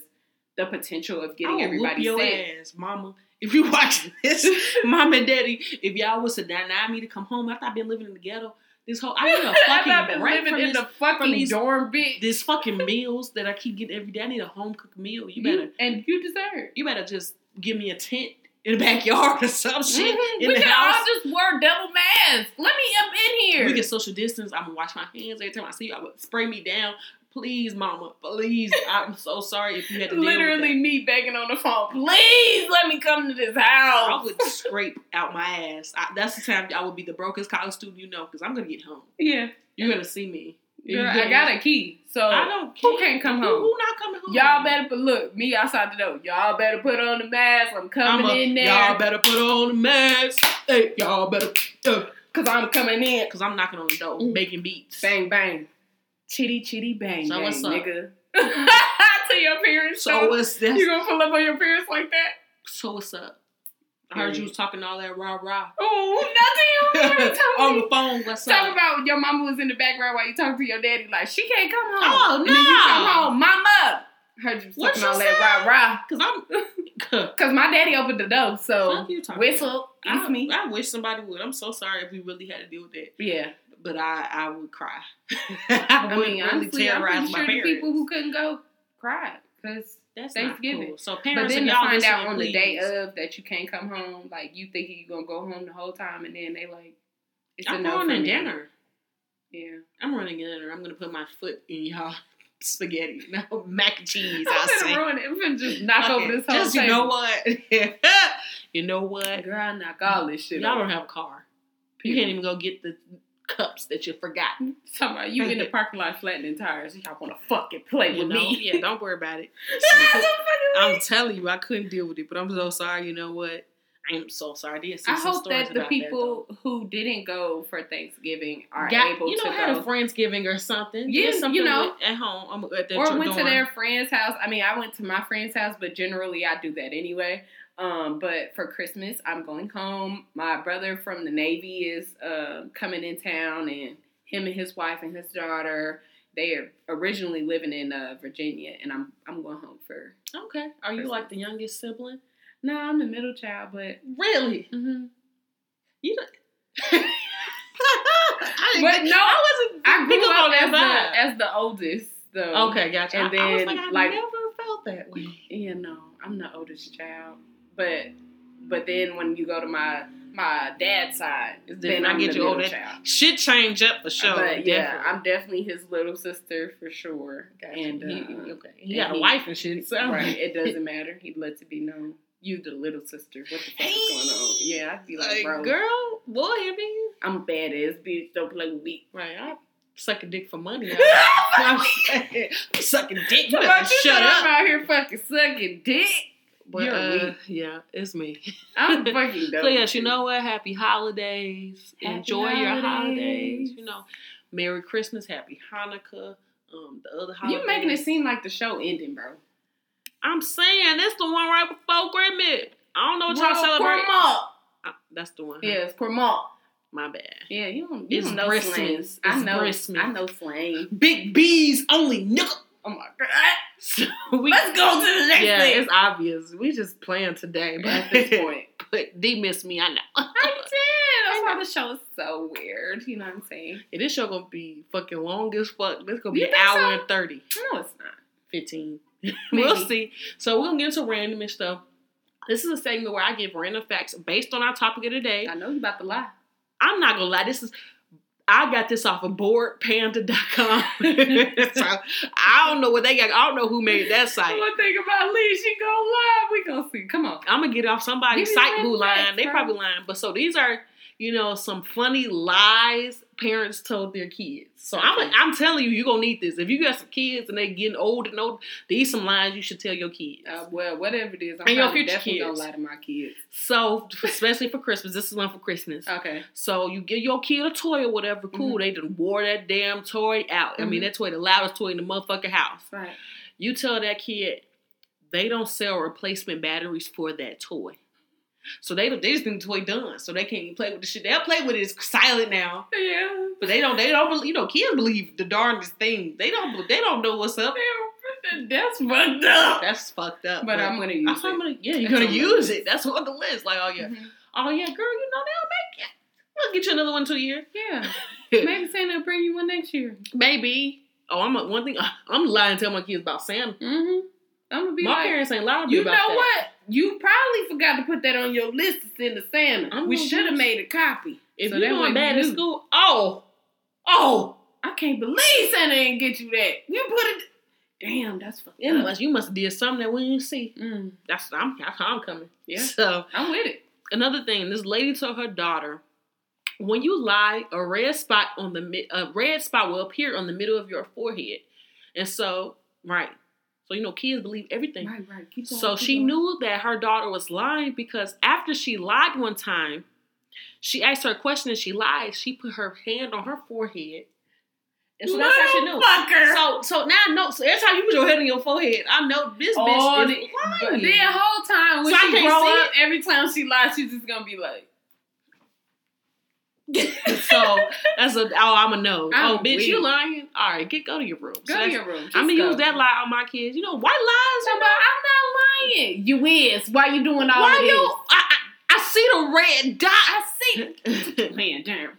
the potential of getting everybody sick. ass, mama. If you watching this, mom and daddy, if y'all was to deny me to come home after I've been living in the ghetto, this whole I need a I've fucking been break living from in this, the fucking these- dorm bitch. this fucking meals that I keep getting every day. I need a home cooked meal. You You- better and you deserve. you better just give me a tent in the backyard or some shit Mhm. in we the can house. all just wear double masks. Let me up in here. We can social distance. I'm gonna wash my hands every time I see you. I would spray me down. Please, mama. Please. I'm so sorry if you had to deal Literally me begging on the phone. Please let me come to this house. I would scrape out my ass. I, that's the time I would be the brokest college student you know because I'm gonna get home. Yeah. You're gonna see me. Girl, I got a key. So I don't. Who can't come Who- home? Who, not coming home? y'all better put look, me outside the door. Y'all better put on the mask. I'm coming I'm a- in there. Y'all better put on the mask. Hey, y'all better. Uh, Cause I'm coming in. Cause I'm knocking on the door, Mm. making beats. Bang bang. Chitty chitty bang So bang, what's up? nigga. to your parents. So So what's that? you gonna pull up on your parents like that? So what's up? I heard you was talking all that rah rah. Oh, nothing. On the phone. What's Talk up? Talk about your mama was in the background while you talk to your daddy, like she can't come home. Oh, And then you come home, mama. Heard you What talking you all that rah rah. Cause I'm. Cause my daddy opened the door, so Fuck you talking whistle, I, me. I wish somebody would. I'm so sorry if we really had to deal with that. Yeah, But I, I would cry. I, I would mean, really honestly, I'm terrorize pretty my sure the parents. people who couldn't go cried. Cause, That's Thanksgiving. Not cool. So but parents, then to y'all find out listening, on the day of that you can't come home, like you thinking you're gonna go home the whole time, and then they like, it's a I'm no for running dinner. Yeah, I'm running dinner. I'm gonna put my foot in y'all spaghetti. No mac and cheese. I'm gonna say. ruin it. I'm gonna just knock Fuck over this whole Just you know what? you know what? Girl, I knock all this shit. Y'all over. don't have a car. You can't even go get the cups that you forgot. Talking about you in the parking lot flattening tires. Y'all want to fucking play You with know? me? Yeah, don't worry about it. I'm telling you, I couldn't deal with it, but I'm so sorry. You know what? I am so sorry. I hope that the people who didn't go for Thanksgiving are. Got- able you know, to had go. a friendsgiving or something. Yeah, something you know. at home. I'm at that or went to their friend's house. I mean, I went to my friend's house, but generally I do that anyway. Um, but for Christmas, I'm going home. My brother from the Navy is uh, coming in town, and him and his wife and his daughter. They are originally living in uh, Virginia, and I'm I'm going home for. Okay. Are you like the youngest sibling? No, I'm the middle child, but. Really? hmm You. I didn't But no, I wasn't. I grew up as the as the oldest, though. Okay, gotcha. And I, I was then, like, I like- never felt that way. Yeah, no, I'm the oldest child. But but then when you go to my my dad's side, then. I get the you older. child. Shit change up for sure. but yeah, definitely. I'm definitely his little sister for sure. Gotcha. And uh, he, okay. he got a he- wife and shit. So right, it doesn't matter. He lets it be known. You the little sister. What the fuck is going on? Yeah, I'd be like, Like, bro, girl, boy, I mean, I'm a badass bitch. Don't play with me. right? I suck a dick for money. I'm, sucking dick. You better shut up. I'm out here fucking sucking dick. But, uh, yeah, it's me. I'm fucking. So yes, you know what? Happy holidays. Happy Enjoy your holidays. holidays. You know, Merry Christmas, Happy Hanukkah. Um, the other holidays. You making it seem like the show ending, bro. I'm saying that's the one right before Christmas. I don't know what y'all Well, celebrate. Uh, that's the one. huh? Yes, Cormont. My bad. Yeah, you don't, you It's don't know Christmas. slang. It's I know. Christmas. I know slang. Big B's only nigga. Oh my god. So we, Let's go to the next yeah, thing. it's obvious. We just playing today, but At this point, but D missed me. I know. I did. That's why the show is so weird. You know what I'm saying? Yeah, this show gonna be fucking long as fuck. This gonna be You an hour so? and thirty. No, it's not. 15. We'll see. So we're gonna get into random and stuff. This is a segment where I give random facts based on our topic of the day. I know you about to lie. I'm not gonna lie, this is I got this off of boredpanda.com. so I don't know what they got. I don't know who made that site. One thing about Lee, she go live. We gonna see. Come on. I'm gonna get off somebody's site who lying. They probably lying. But so these are, you know, some funny lies parents told their kids. So I'm I'm telling you, you're gonna need this. If you got some kids and they getting old and old, these some lies you should tell your kids. Uh, well, whatever it is, I'm And your future definitely kids. gonna lie to my kids. So especially for Christmas, this is one for Christmas. Okay. So you give your kid a toy or whatever, cool. Mhm. They done wore that damn toy out. I mean, Mhm. that toy, the loudest toy in the motherfucking house. Right. You tell that kid they don't sell replacement batteries for that toy. So they don't, they just think the toy done, so they can't even play with the shit. They'll play with it. It's silent now, Yeah. but they don't. They don't believe. You know, kids believe the darndest thing. They don't. They don't know what's up. That's fucked up. That's fucked up. But I'm gonna use I'm it. gonna. Yeah, you're That's gonna on the use list. it. That's on the list. Like, oh yeah, Mhm. oh yeah, girl, you know they'll make it. We'll get you another one two years. Yeah. Maybe Santa will bring you one next year. Maybe. Oh, I'm a, one thing. I'm lying. to Tell my kids about Santa. Mm-hmm. I'm gonna be My like, parents ain't me you know that. what? You probably forgot to put that on your list to send to Santa. I'm we should have made a copy. If So you're doing bad in school, oh, oh, I can't believe Santa ain't get you that. You put it. Damn, that's fucked it must you must have did something that we didn't see. Mm, That's I'm that's how I'm coming. yeah, So I'm with it. another thing, this lady told her daughter, when you lie, a red spot on the mid, a red spot will appear on the middle of your forehead, and so right, so you know kids believe everything. Right, right. Keep going, So keep she going. knew that her daughter was lying because after she lied one time, she asked her a question and she lied. She put her hand on her forehead. And so that's how she knew. Motherfucker. So so now I know. So every time you put your head on your forehead, I know this Oh, bitch the, is lying. then whole time when So she grow up, every time she lies, she's just gonna be like, so that's a oh I'm a no. I'm oh bitch, you lying? All right, get go to your room. "Go So to your room." I'm gonna Just use that lie on my kids. You know, white lies. But I'm not lying. You is. Why you doing all Why of this? you? I, I, I see the red dot. I see. Man, damn.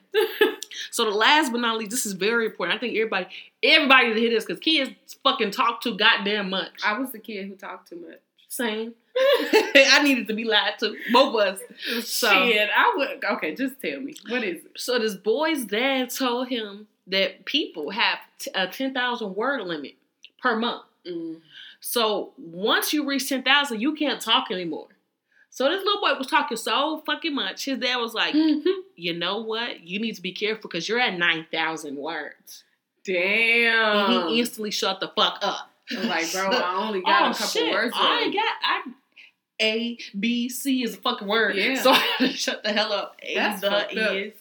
So the last but not least, this is very important. I think everybody, everybody to hear this because kids fucking talk too goddamn much. I was the kid who talked too much. Same. I needed to be lied to. Both of us. So, Shit, I would. Okay, just tell me what is it? so this boy's dad told him that people have t- a ten thousand word limit per month. Mm. So once you reach ten thousand, you can't talk anymore. So this little boy was talking so fucking much. His dad was like, Mm-hmm. "You know what? You need to be careful because you're at nine thousand words." Damn. And he instantly shut the fuck up. I'm like, bro, I only got oh a couple shit! words. I left. got I. A B C is a fucking word. Yeah. So I had to shut the hell up. A That's the up. is.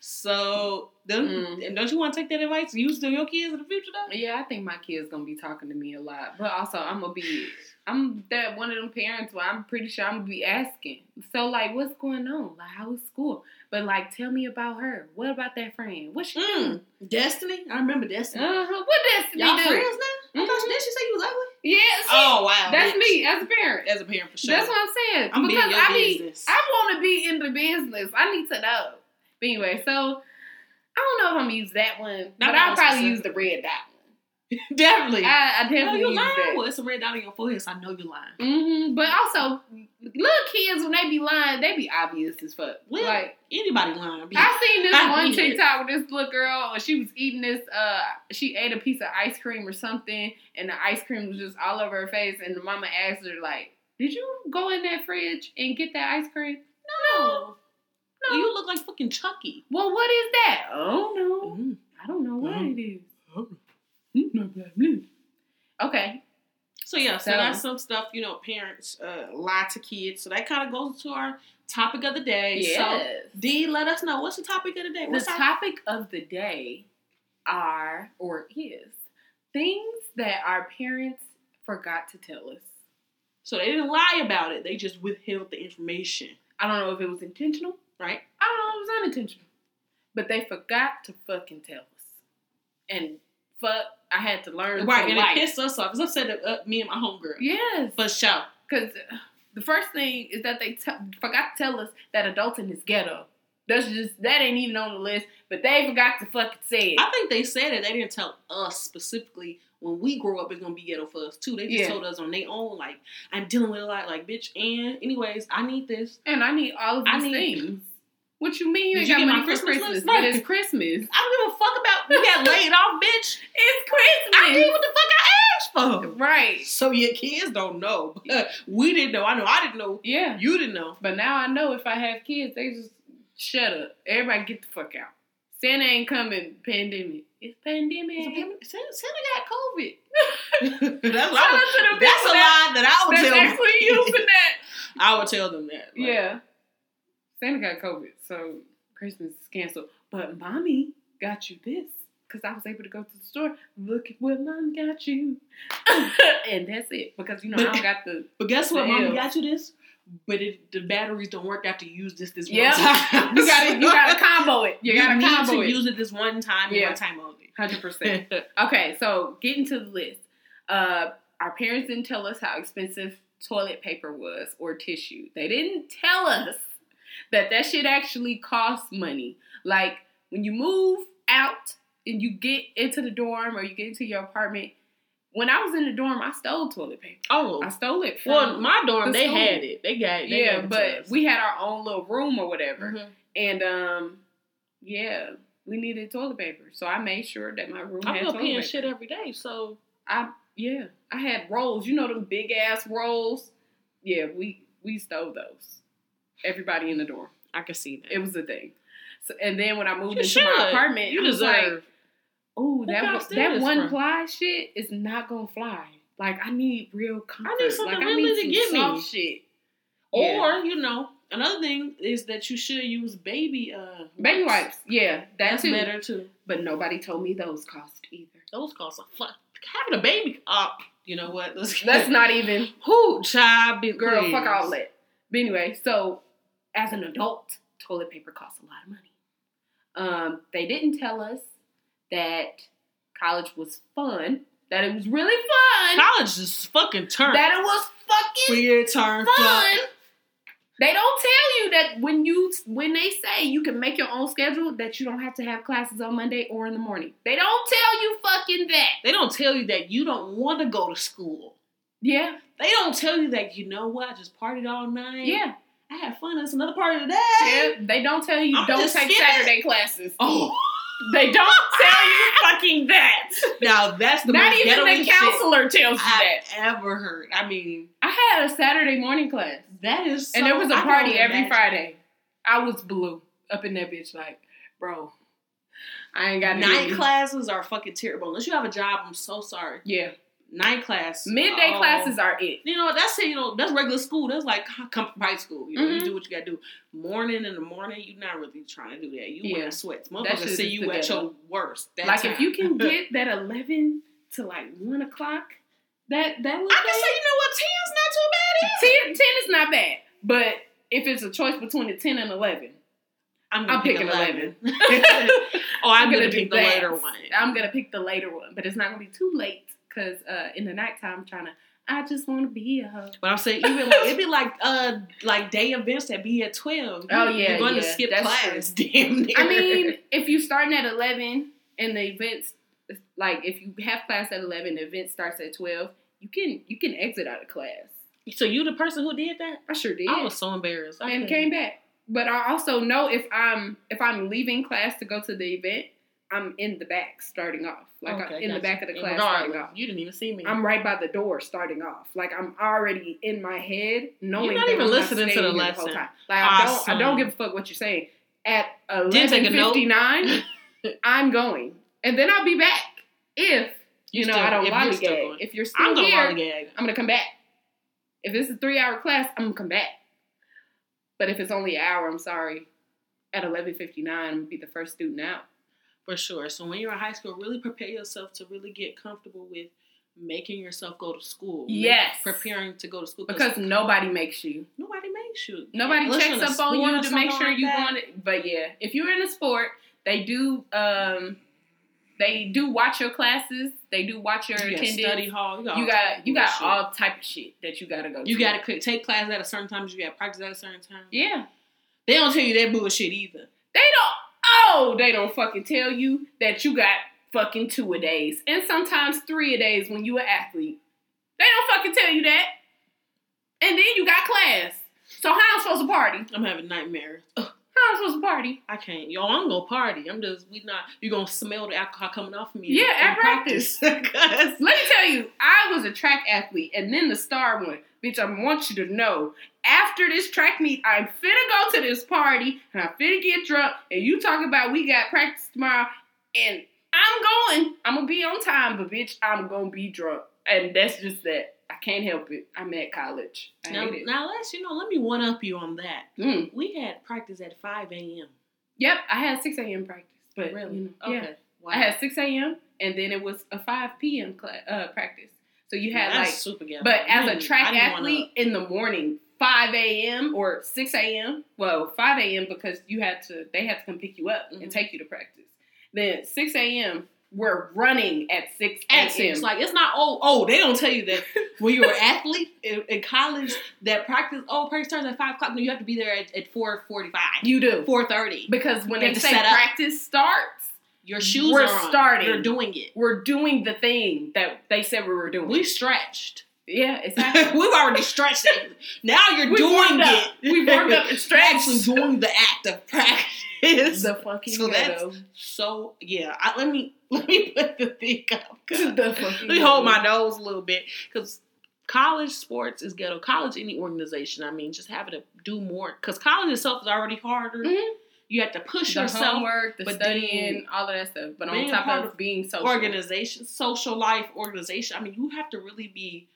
So then, Mm. and don't you want to take that advice? Use to your kids in the future though. Yeah, I think my kid's gonna be talking to me a lot, but also I'm gonna be, I'm that one of them parents where I'm pretty sure I'm gonna be asking. So like, what's going on? Like, how was school? But like, tell me about her. What about that friend? What she Mm. Destiny, I remember Destiny. Uh huh. What Destiny Y'all do? friends now? I thought Mhm. did she say you was ugly? Yeah, see, Oh wow, that's bitch. me as a parent. as a parent for sure. That's what I'm saying. I'm because I business. I want to be in the business. I need to know. But anyway, so I don't know if I'm gonna use that one, Not but I'll probably use the red dot. definitely. I, I no, definitely you use lying. that. Well, it's a red dot on your forehead, so I know you're lying. Mm-hmm. But also, little kids when they be lying, they be obvious as fuck. Well, like Anybody lying? Be- I seen this I one be it. TikTok with this little girl, and she was eating this. Uh, she ate a piece of ice cream or something, and the ice cream was just all over her face. And the mama asked her like, "Did you go in that fridge and get that ice cream?" No, no. No. you look like fucking Chucky. well, what is that? Oh no, Mm. I don't know what Mhm. it is. Okay, So yeah, so So- that's some stuff you know parents uh, lie to kids. So that kind of goes to our topic of the day. yes. So D, let us know what's the topic of the day. The What's our- topic of the day are or is things that our parents forgot to tell us. so they didn't lie about it. They just withheld the information, I don't know if it was intentional. right? I don't know if it was unintentional. But they forgot to fucking tell us. And fuck, I had to learn. Right, and life. it pissed us off. It's upset uh, me and my homegirl. Yes. For sure. Because the first thing is that they t- forgot to tell us that adulting is ghetto. That's just, that ain't even on the list. But they forgot to fucking say it. I think they said it. They didn't tell us specifically when we grow up it's gonna be ghetto for us too. They just Yeah. told us on their own, like, I'm dealing with a lot, like, bitch, and anyways, I need this. and I need all of I these need- things. What you mean you Did ain't you got my money for Christmas Christmas? But it's Christmas. I don't give a fuck about you got laid off, bitch. It's Christmas. I did what the fuck I asked for. Right. So your kids don't know. we didn't know. I know I didn't know. Yeah. You didn't know. But now I know if I have kids, they just shut up. Everybody get the fuck out. Santa ain't coming. Pandemic. It's pandemic. Santa, Santa got COVID. that's Shout I would, that's a lie that I would That's tell them. actually using that. I would tell them that. Like, Yeah. Santa got COVID, so Christmas is canceled. But mommy got you this. Because I was able to go to the store. Look at what mom got you. and that's it. Because, you know, I But- don't got the. But guess what? Mom got you this. But it, the batteries don't work after you use this this Yep. one time. You gotta, you gotta combo it. You, You, gotta need combo to it. use it this one time and Yeah. one time only. 100%. Okay, so getting to the list. Uh, our parents didn't tell us how expensive toilet paper was or tissue. They didn't tell us that that shit actually costs money. Like when you move out and you get into the dorm or you get into your apartment. When I was in the dorm, I stole toilet paper. oh, I stole it well, my dorm the they school. had it. They got it. They yeah, it but we had our own little room or whatever. Mhm. And um, yeah, we needed toilet paper, so I made sure that my room I'm had still toilet paying paper. shit every day, so I yeah, I had rolls. You know them big ass rolls. Yeah, we we stole those. Everybody in the dorm. I could see that. It was a thing. So and then when I moved You into my apartment, You I was like, "Oh, that one- that one from? ply shit is not gonna fly. Like I need real comfort. something like, really I need to some get me. shit. Yeah. Or you know, another thing is that you should use baby uh baby wipes. Yeah, that That's too. better too. But nobody told me those cost either. Those cost a fuck. Having a baby up. you know what? Let's That's not even who child be girl. please. Fuck all that. But anyway, so as an adult, toilet paper costs a lot of money. Um, they didn't tell us that college was fun. That it was really fun. College is fucking turned. That it was fucking Weird turned fun. up. They don't tell you that when you when they say you can make your own schedule that you don't have to have classes on Monday or in the morning. They don't tell you fucking that. They don't tell you that you don't want to go to school. Yeah, They don't tell you that you know what? I just partied all night. yeah, I had fun. It's another part of the day. yeah. They don't tell you I'm don't take. Saturday classes. Oh, They don't tell you fucking that. now that's the Not even the counselor tells you I've that. ever heard. I mean, I had a Saturday morning class, that is. and there was so- a I party every imagine. Friday. I was blue up in that bitch, like, bro, I ain't got Night classes are fucking terrible. Unless you have a job, I'm so sorry. Yeah, Night class, midday oh. classes are it. You know? That's you know that's regular school. That's like come from high school. You know, you Mhm. do what you gotta do. Morning in the morning, you're not really trying to do that. You Yeah. wearing sweats. Motherfuckers see you the at your worst. Like time. if you can get that eleven to like one o'clock, that that was I can say, you know what? Ten's not too bad either. 10, 10 is not bad. But if it's a choice between the ten and eleven, I'm, I'm pick picking 11. oh, I'm, gonna, do pick the later one. I'm gonna pick the later one, but it's not gonna be too late because uh, in the nighttime, I'm trying to. I just want to be a hoe. But I'm saying even like it'd be like uh like day events that be at twelve. You- Oh, yeah, you're going to skip class. Damn near. I mean, if you starting at eleven and the events, like if you have class at eleven, the event starts at twelve. You can you can exit out of class. so you the person who did that? I sure did. I was so embarrassed. I and couldn't- came back. But I also know if I'm if I'm leaving class to go to the event, I'm in the back starting off, like Okay, I'm in the back of the class starting off. You didn't even see me. I'm right by the door starting off. Like I'm already in my head knowing You're not even I'm listening to the lesson. time. Like I don't I don't give a fuck what you're saying. At a note. 11:59, I'm going, and then I'll be back if you, know still- I don't you're lollygag. going. If you're still I'm gonna here, lollygag. I'm gonna come back. If it's a three hour class, I'm gonna come back. But if it's only an hour, I'm sorry. At eleven fifty nine, I'm gonna be the first student out. For sure. So when you're in high school, really prepare yourself to really get comfortable with making yourself go to school. Yes. Preparing to go to school. Because nobody makes you. nobody makes you. Nobody checks up on you to make sure like you want it. But yeah, if you're in a sport, they do um they do watch your classes. They do watch your You attendance. study hall. You got, you got you got all type of shit that you gotta go. You to. got to take classes at a certain time. You got to practice at a certain time. yeah. They don't tell you that bullshit either. They don't. Oh, they don't fucking tell you that you got fucking two a days and sometimes three a days when you an athlete. They don't fucking tell you that. And then you got class. So how I'm supposed to party? I'm having nightmares. Ugh. How am supposed to party? I can't. Yo, I'm gonna party. I'm just we not. You gonna smell the alcohol coming off of me? Yeah, in at practice. 'Cause- Let me tell you, I was a track athlete and then the star one. Bitch, I want you to know. After this track meet, I'm finna go to this party and I'm finna get drunk. And you talk about we got practice tomorrow and I'm going. I'm gonna be on time, but bitch, I'm gonna be drunk. And that's just that. I can't help it. I'm at college. I now, now let's you know. Let me one up you on that. Mm. We had practice at five a.m. Yep, I had 6 a.m. practice. But Really? you know, Okay. yeah. Wow. I had 6 a.m. and then it was a 5 p.m. Class, uh, practice. So you had like super ghetto. But I as a track didn't wanna- athlete in the morning, 5 a.m. or 6 a.m. Well, 5 a.m. because you had to, they had to come pick you up Mhm. and take you to practice. Then 6 a.m. We're running at 6 at a.m. six. Like it's not oh oh they don't tell you that when you're an athlete in, in college that practice oh practice starts at five o'clock. No, you have to be there at, at four forty five. you do Four thirty. because when You they say set up. practice starts, Your shoes We're are on. starting. You're doing it. we're doing the thing that they said we were doing. We stretched. yeah, happening. We've already stretched it. Now you're We doing it. We warmed up and stretched. actually doing the act of practice. the fucking So that's- ghetto. so yeah, I, let me let me put the thing up. the fucking Let me hold my nose a little bit because college sports is ghetto. College, any organization, I mean, just having to do more because college itself is already harder. Mhm. You have to push the yourself. homework, the studying, all of that stuff. But on top of of being social, Organization, social life, organization. I mean, you have to really be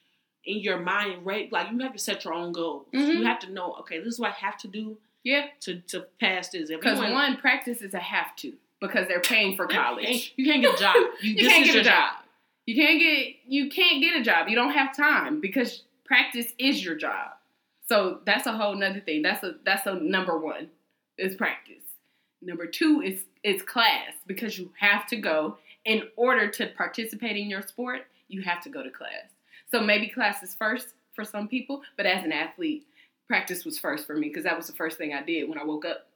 in your mind, right? Like you have to set your own goals. Mhm. You have to know, okay, this is what I have to do yeah. to to pass this. Because one practice is a have to because they're paying for college. you can't get a job. You, You can't get a your job. You can't get you can't get a job. You don't have time because practice is your job. So that's a whole nother thing. That's a that's a number one is practice. Number two is is class because you have to go in order to participate in your sport. You have to go to class. So maybe class is first for some people, but as an athlete, practice was first for me because that was the first thing I did when I woke up.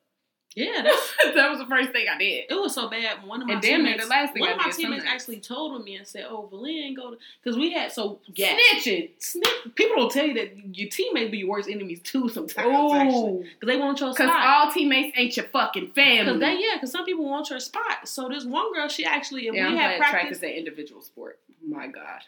Yeah, that was the first thing I did. It was so bad. One of my And teammates, the last thing one I of my teammates nights. actually told me and said, "Oh, Valin, go to," because we had so yeah. Snitching. Snitch. People don't tell you that your teammates be your worst enemies too sometimes. Oh, because they want your spot. because all teammates ain't your fucking family. Because they yeah, because some people want your spot. So this one girl, she actually if yeah, I'm we had glad track practice, is an individual sport. My God,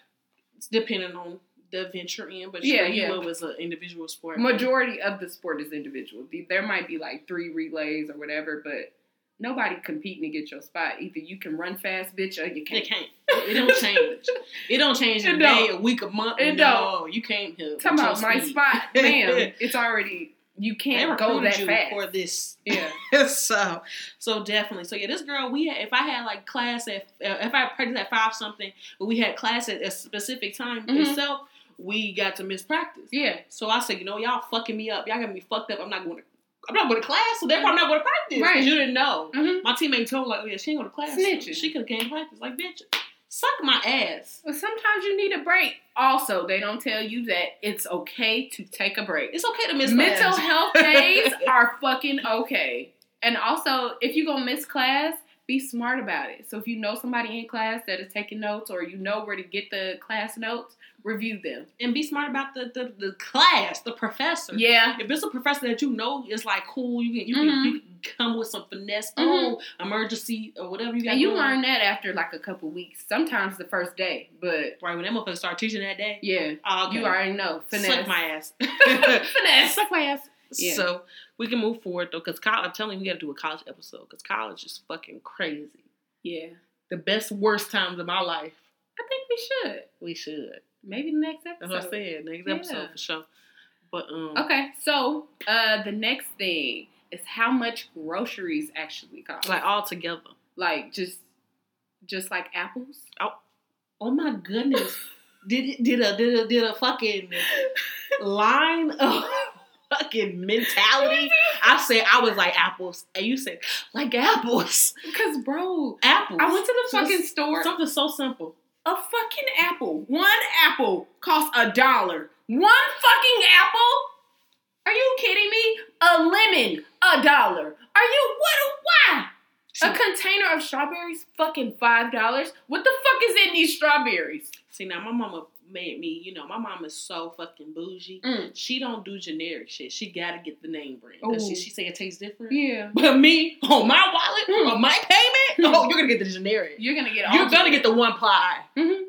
it's depending on the venture in, but Yeah, yeah. you was an individual sport. majority of the sport is individual. There might be like three relays or whatever, but nobody competing to get your spot. Either you can run fast, bitch, or you can't. can't. It don't change. It don't change in a day, a week, a month. It no, you can't. Talking about my spot, bam, it's already you can't go that you fast. for this. Yeah, so, so definitely. So yeah, this girl, we had, if I had like class at, if I practiced at five something, but we had class at a specific time Mhm. itself, we got to miss practice. yeah. So I said, you know, y'all fucking me up. Y'all got me fucked up. I'm not going to. I'm not going to class, so therefore I'm not going to practice. Right. Because you didn't know. hmm My teammate told me, like, oh yeah, she ain't going to class. Snitching. She could have came to practice. Like, bitch, suck my ass. But sometimes you need a break. Also, they don't tell you that it's okay to take a break. It's okay to miss Mental class. health days are fucking okay. And also, if you're gonna miss class, be smart about it. So if you know somebody in class that is taking notes or you know where to get the class notes, review them. and be smart about the, the, the class, the professor. Yeah. If it's a professor that you know is like cool, you can you, Mhm. can, you can come with some finesse. Oh, emergency or whatever you got. And you learn that after like a couple weeks, sometimes the first day. But right when that motherfucker start teaching that day. yeah, Oh, okay. you already know. Finesse. Suck my ass. Finesse. Suck my ass. Yeah. So we can move forward though, because I'm telling you, we got to do a college episode because college is fucking crazy. Yeah. The best worst times of my life. I think we should. We should. Maybe the next episode. That's what I said. Next Yeah. episode for sure. But um, Okay, so uh the next thing is how much groceries actually cost. like all together. like just just like apples. Oh Oh my goodness. Did did a did a did a fucking line of fucking mentality? I said I was like apples, and you said like apples. Because bro, Apples. I went to the fucking Just store. something so simple. A fucking apple, one apple costs a dollar. One fucking apple? Are you kidding me? A lemon, a dollar. Are you what? Why? A container of strawberries, fucking five dollars. What the fuck is in these strawberries? See now, my mama made me. You know, my mom is so fucking bougie. Mm. She don't do generic shit. She gotta get the name brand. 'Cause She, Ooh. she say it tastes different. Yeah, But me, on my wallet, Hmm. on my payment, Hmm. oh, you're gonna get the generic. you're gonna get. All You're gonna get the one ply. hmm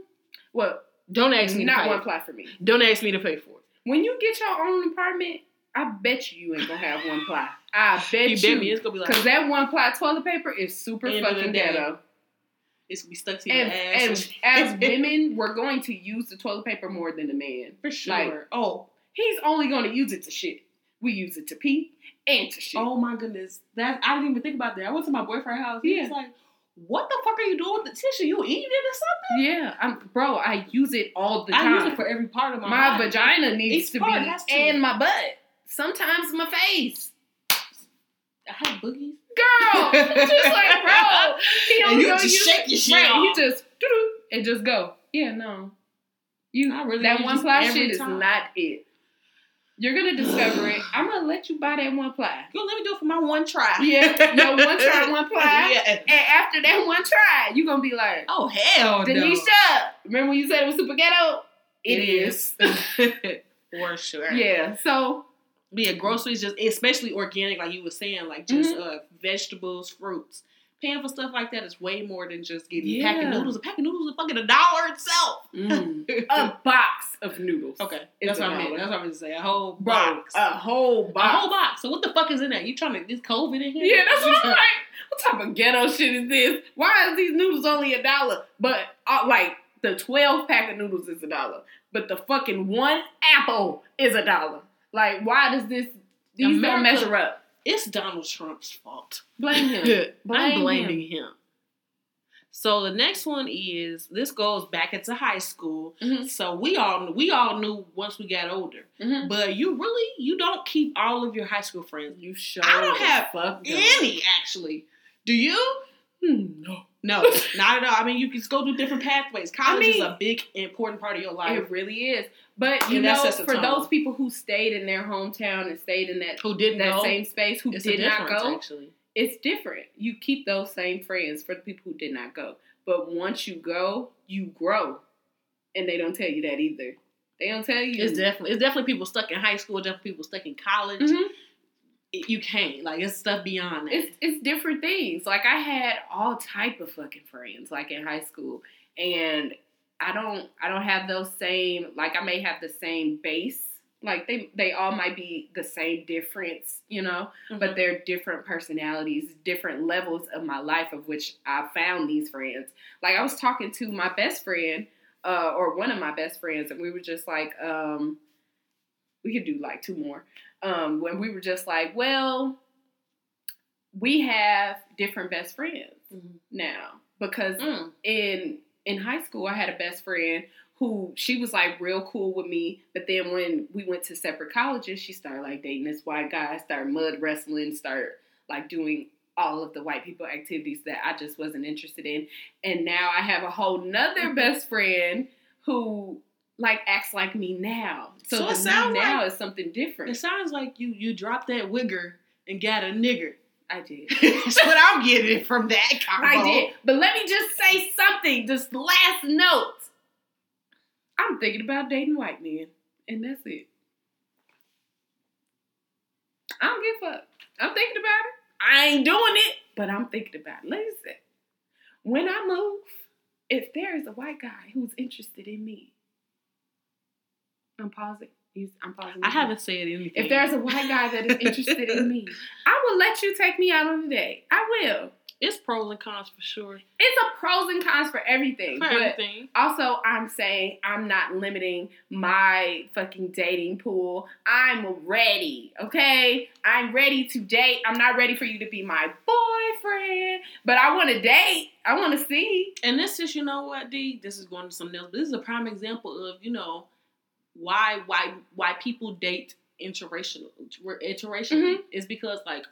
Well, Don't ask me. not one ply for me. Don't ask me to pay for it. When you get your own apartment, I bet you you ain't gonna have one ply. I bet You you. bet me it's gonna be like Cause that one ply toilet paper is super End of the fucking ghetto. It's gonna be stuck to your And, ass. and as women, we're going to use the toilet paper more than the man. for sure. like- oh, He's only going to use it to shit. We use it to pee and to shit. oh my goodness, that I didn't even think about that. I went to my boyfriend's house. He was like, "What the fuck are you doing with the tissue? You eating it or something?" Yeah, I'm, bro. I use it all the I time. use it for every part of my my body. vagina needs to part be to. and my butt. Sometimes my face. I have boogies. Girl, just like bro. He And you gonna just use shake your shit right, off. He just and just go. Yeah, no. You I really that one ply shit is not it. You're gonna discover it. I'm gonna let you buy that one ply. Yo, let me do it for my one try. Yeah, your one try, one ply. Yeah. And after that one try, you're gonna be like, Oh hell Denisha, remember when you said it was super ghetto? It is. for sure. Yeah. So yeah, groceries just especially organic, like you were saying, like just Mm-hmm. uh, vegetables, fruits. Paying for stuff like that is way more than just getting a pack of noodles. A pack of noodles is fucking a dollar itself. a box of noodles. okay, that's what I meant. That's what I meant to say. A whole box. a whole box. A whole box. So what the fuck is in that? You trying to is COVID in here? Yeah, that's what I'm like. What type of ghetto shit is this? Why is these noodles only a dollar? But uh, like the twelve pack of noodles is a dollar, but the fucking one apple is a dollar. Like, why does this? These don't measure up. It's Donald Trump's fault. Blame him. Blame I'm blaming him. So the next one is this goes back into high school. Mhm. So we all we all knew once we got older. Mhm. But you really you don't keep all of your high school friends. You show. I don't have fuck don't. Any actually. Do you? Hmm, No. No, not at all. I mean, you can go through different pathways. College is mean- a big important part of your life. It really is. But you And know, for tone. those people who stayed in their hometown and stayed in that Who didn't that go? same space, who did not go, Actually, it's different. You keep those same friends for the people who did not go. But once you go, you grow. And they don't tell you that either. They don't tell you. it's definitely it's definitely people stuck in high school. Definitely people stuck in college. Mhm. You can't like it's stuff beyond that. It's it's different things. Like I had all type of fucking friends like in high school. And I don't I don't have those same like I may have the same base. Like they they all might be the same difference, you know? but they're different personalities, different levels of my life of which I found these friends. Like I was talking to my best friend, uh, or one of my best friends, and we were just like, um, we could do like two more. Um, when we were just like, well, we have different best friends Mhm. now because Mm. in in high school I had a best friend who she was like real cool with me, but then when we went to separate colleges, she started like dating this white guy, started mud wrestling, started like doing all of the white people activities that I just wasn't interested in. And now I have a whole nother best friend who like acts like me now. So, So it the me sounds now like- is something different. It sounds like you you dropped that wigger and got a nigger. I did. That's what I'm getting from that combo. I did. But let me just say something, just last note. I'm thinking about dating white men, and that's it. I don't give a fuck. I'm thinking about it. I ain't doing it, but I'm thinking about it. Listen, when I move, if there is a white guy who's interested in me, I'm pausing. You- I'm pausing. I haven't said anything. If there's a white guy that is interested in me, I will let you take me out on a date. I will. it's pros and cons for sure. It's a pros and cons for everything. For but everything. also, I'm saying I'm not limiting my fucking dating pool. I'm ready, okay? I'm ready to date. I'm not ready for you to be my boyfriend, but I want to date. I want to see. And this is, you know what, D? This is going to something else. This is a prime example of, you know, why why why people date interracial interracially Mhm. is because like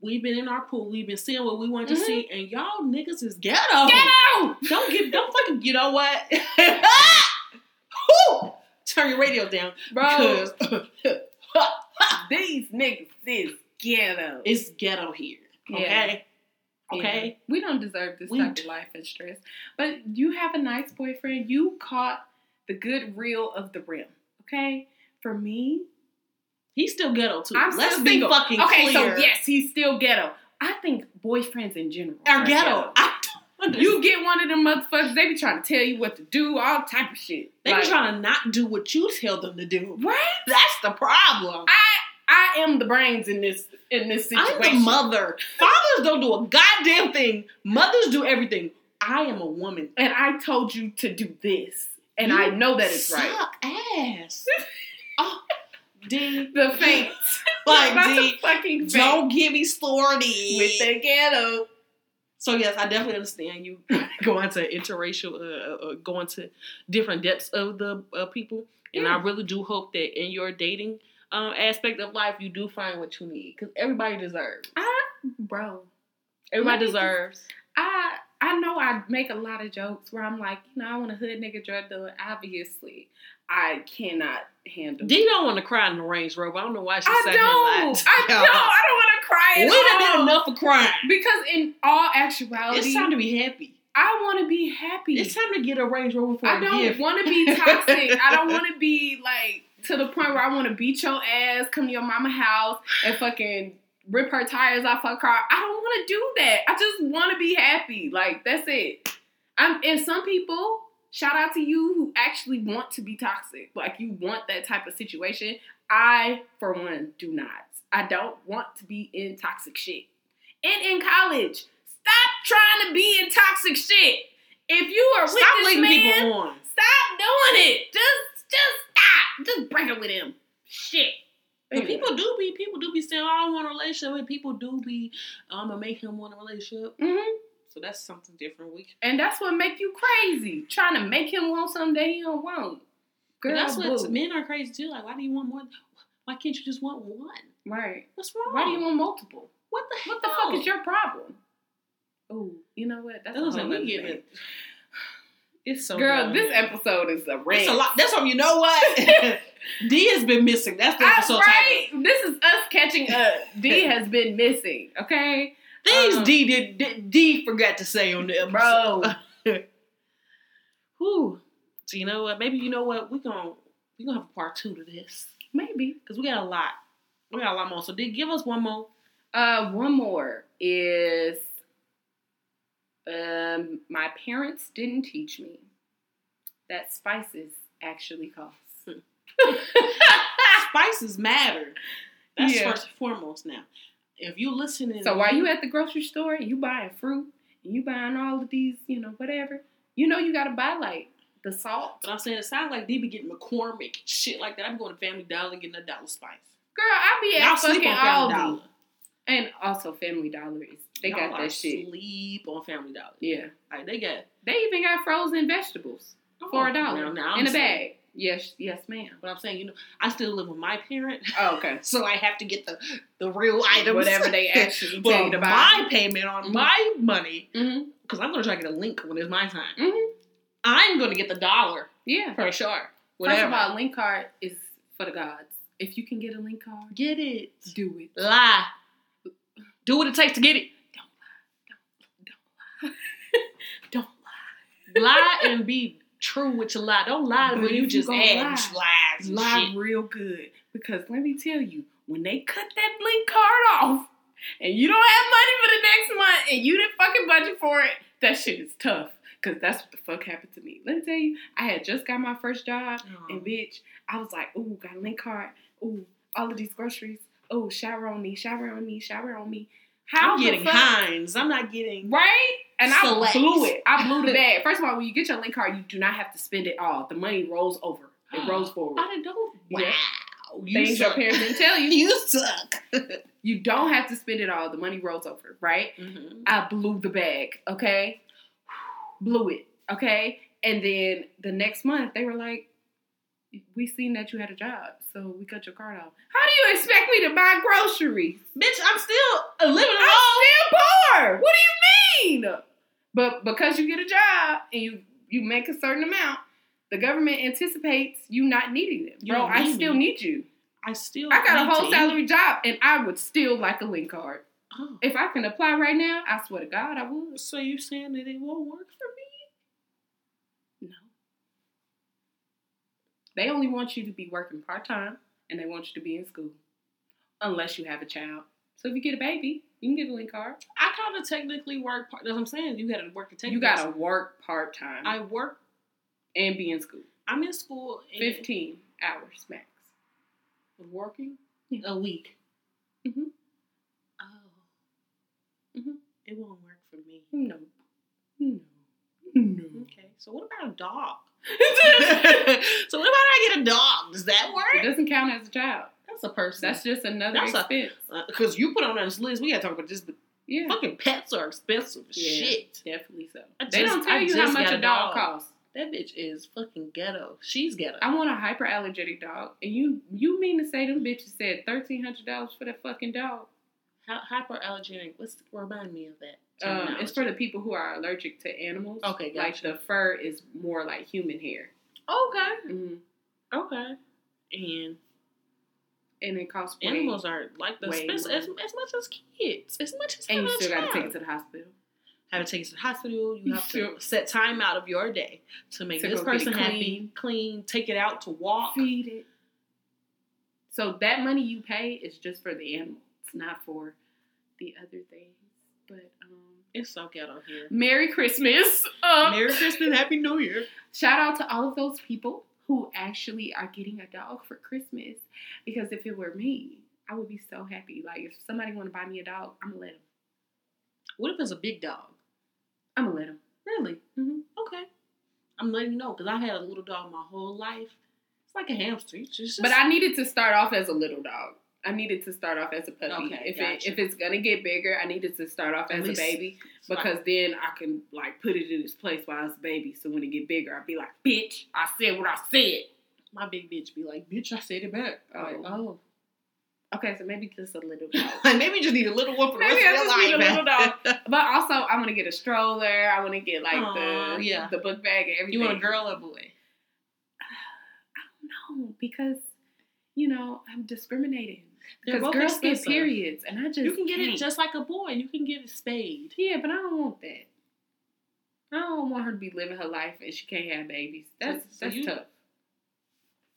we've been in our pool, we've been seeing what we want to Mhm. see, and y'all niggas is ghetto. Get out! Don't give. don't fucking you know what? Turn your radio down. Bro, these niggas is ghetto. it's ghetto here. Okay? Okay. Yeah. We don't deserve this We type d- of life and stress. But you have a nice boyfriend. You caught the good reel of the rim. Okay? For me, He's still ghetto too. I'm Let's be fucking okay, clear. so yes, he's still ghetto. I think boyfriends in general Are ghetto. I don't You get one of them motherfuckers, they be trying to tell you what to do, all type of shit. They Like, be trying to not do what you tell them to do. Right? That's the problem. I I am the brains in this in this situation. I'm the mother. Fathers don't do a goddamn thing. Mothers do everything. I am a woman. and I told you to do this, and You I know that it's right. Suck ass. oh, D. The faint, Like, D, fucking faint Don't give me started. with the ghetto. So yes, I definitely understand you going to interracial, uh, uh, going to different depths of the uh, people, and I really do hope that in your dating um, aspect of life, you do find what you need because everybody deserves. I, bro, Everybody deserves. I know I make a lot of jokes where I'm like, you know, I want a hood nigga drug dealer. Obviously, I cannot handle. That. D don't want to cry in the Range Rover. I don't know why she I said don't. that. I don't. I don't want to cry We at done all. did enough of crying. Because in all actuality, It's time to be happy. I want to be happy. It's time to get a Range Rover for I don't want to be toxic. I don't want to be like to the point where I want to beat your ass, come to your mama house, and fucking rip her tires off her car. I don't want to do that. I just want to be happy. Like that's it. I'm and some people. Shout out to you who actually want to be toxic. Like you want that type of situation. I, for one, do not. I don't want to be in toxic shit. And in college, stop trying to be in toxic shit. If you are with Stop this man. Stop doing it. Just just stop. Just break up with him. Shit. But people do be people do be saying, "Oh, I don't want a relationship," and people do be, "I'm gonna make him want a relationship." hmm So that's something different. We And that's what make you crazy. Trying to make him want something that he don't want. Girl, that's what boo. men are crazy too. Like, why do you want more? Why can't you just want one? Right. What's wrong? Why do you want multiple? What the hell? What the fuck is your problem? Oh, you know what? That's That like we it. It's so Girl, this episode is a rant. It's a lot. That's what you know. What D has been missing. That's the episode title. right? This is us catching up. D has been missing. Okay, Things Um, D did D, D forgot to say on the episode. bro. Whew. So you know what? Maybe you know what? We're gonna we gonna have a part two to this Maybe. because we got a lot. We got a lot more. So D, give us one more. Uh, one more is um, my parents didn't teach me that spices actually cost. Spices matter. That's Yeah. first and foremost. Now, if you listening, so while you at the grocery store and you buying fruit and you buying all of these, you know, whatever, you know you gotta buy like the salt. But I'm saying it sounds like D be getting McCormick shit like that. I'm going to Family Dollar and getting a dollar spice. Girl, I be at fucking Aldi. Dollar. And also Family Dollar is they Y'all got that shit. Sleep on Family Dollar. Yeah. Like they got They even got frozen vegetables for a Oh, dollar now- now I'm in a saying- bag. Yes, yes, ma'am. But I'm saying, you know, I still live with my parent, Oh, okay. so I have to get the the real items. Whatever they actually But tell you to buy. my payment on Mhm. my money, Mm-hmm. because I'm gonna try to get a link when it's my time. Mm-hmm. I'm gonna get the dollar Yeah. for sure. First Whatever. of all, link card is for the gods. If you can get a link card, get it. do it. Lie. Do what it takes to get it. Don't lie. Don't lie. Don't lie. Lie and be true with your lie. Don't lie But when you just add lie, lies lie shit. real good. Because let me tell you, when they cut that link card off and you don't have money for the next month and you didn't fucking budget for it, that shit is tough. Cause that's what the fuck happened to me. Let me tell you, I had just got my first job and bitch, I was like, ooh, got a link card. Ooh, all of these groceries. Oh, shower on me, shower on me, shower on me. How I'm getting Heinz. I'm not getting. Right? And Select. I blew it. I blew the bag. First of all, when you get your link card, you do not have to spend it all. The money rolls over. It rolls forward. I didn't know. Wow. Yeah. You Things your parents didn't tell you. You suck. You don't have to spend it all. The money rolls over, right? Mhm. I blew the bag, okay? Blew it, okay? And then the next month, they were like, we seen that you had a job, so we cut your card off. How do you expect me to buy groceries? Bitch, I'm still living I'm alone. still poor. What do you mean? But because you get a job and you you make a certain amount, the government anticipates you not needing them. Bro, I need still me. need you. I still. I got a whole salary job and I would still like a link card. Oh. If I can apply right now, I swear to God, I would. So you saying that it won't work for me? No. They only want you to be working part time and they want you to be in school. Unless you have a child. So if you get a baby, you can get a link card. I kind of technically work. Part, that's what I'm saying. You got to work to. You gotta work part time I work. and be in school. I'm in school. and- 15 hours max. working Yeah. a week. Mhm. Oh. Mhm. It won't work for me. No. No. No. Okay. So what about a dog? so what about I get a dog? Does that work? It doesn't count as a child. That's a person. That's just another That's a- uh, expense. because you put on this list. We gotta talk about this. But yeah. fucking pets are expensive Yeah. shit. Definitely so. I they don't tell I you how much a dog dog. costs. That bitch is fucking ghetto. She's ghetto. I want a hyperallergenic dog, and you you mean to say them bitches said thirteen hundred dollars for that fucking dog? Hy- hyperallergenic. What's remind me of that? Um, it's for the people who are allergic to animals. Okay, like the fur is more like human hair, okay. mm-hmm. Okay. And and it costs way- animals are like the way expensive as, as much as kids. As much as and you still got to take it to the hospital. have to take it to the hospital. You have to set time out of your day to make To this go get it person happy, clean. clean, take it out to walk. Feed it. So that money you pay is just for the animal. It's not for the other things. But um, It's so ghetto here. Merry Christmas. Um, Merry Christmas, Happy New Year. Shout out to all of those people who actually are getting a dog for Christmas. Because if it were me, I would be so happy. Like if somebody want to buy me a dog, I'm gonna let them. What if it's a big dog? I'm gonna let them. Really? Mhm. Okay. I'm letting you know because I've had a little dog my whole life. It's like a hamster. Just, But I needed to start off as a little dog. I needed to start off as a puppy. Okay, if gotcha. it if it's gonna get bigger, I needed to start off as a baby because then I can like put it in its place while it's a baby. So when it get bigger, I'll be like, "Bitch, I said what I said." my big bitch be like, bitch, I said it back. Oh. Like, oh. Okay, so maybe just a little dog. Like, maybe you just need a little one for the Maybe rest I of your just need a little dog. But also, I want to get a stroller. I want to get like Aw, the yeah. the book bag and everything. you want a girl or a boy? know because you know I'm discriminating. They're Because both girls get periods, and I just You can get it can't. just like a boy. And you can get it spayed. yeah, but I don't want that. I don't want her to be living her life and she can't have babies. That's So that's you- tough.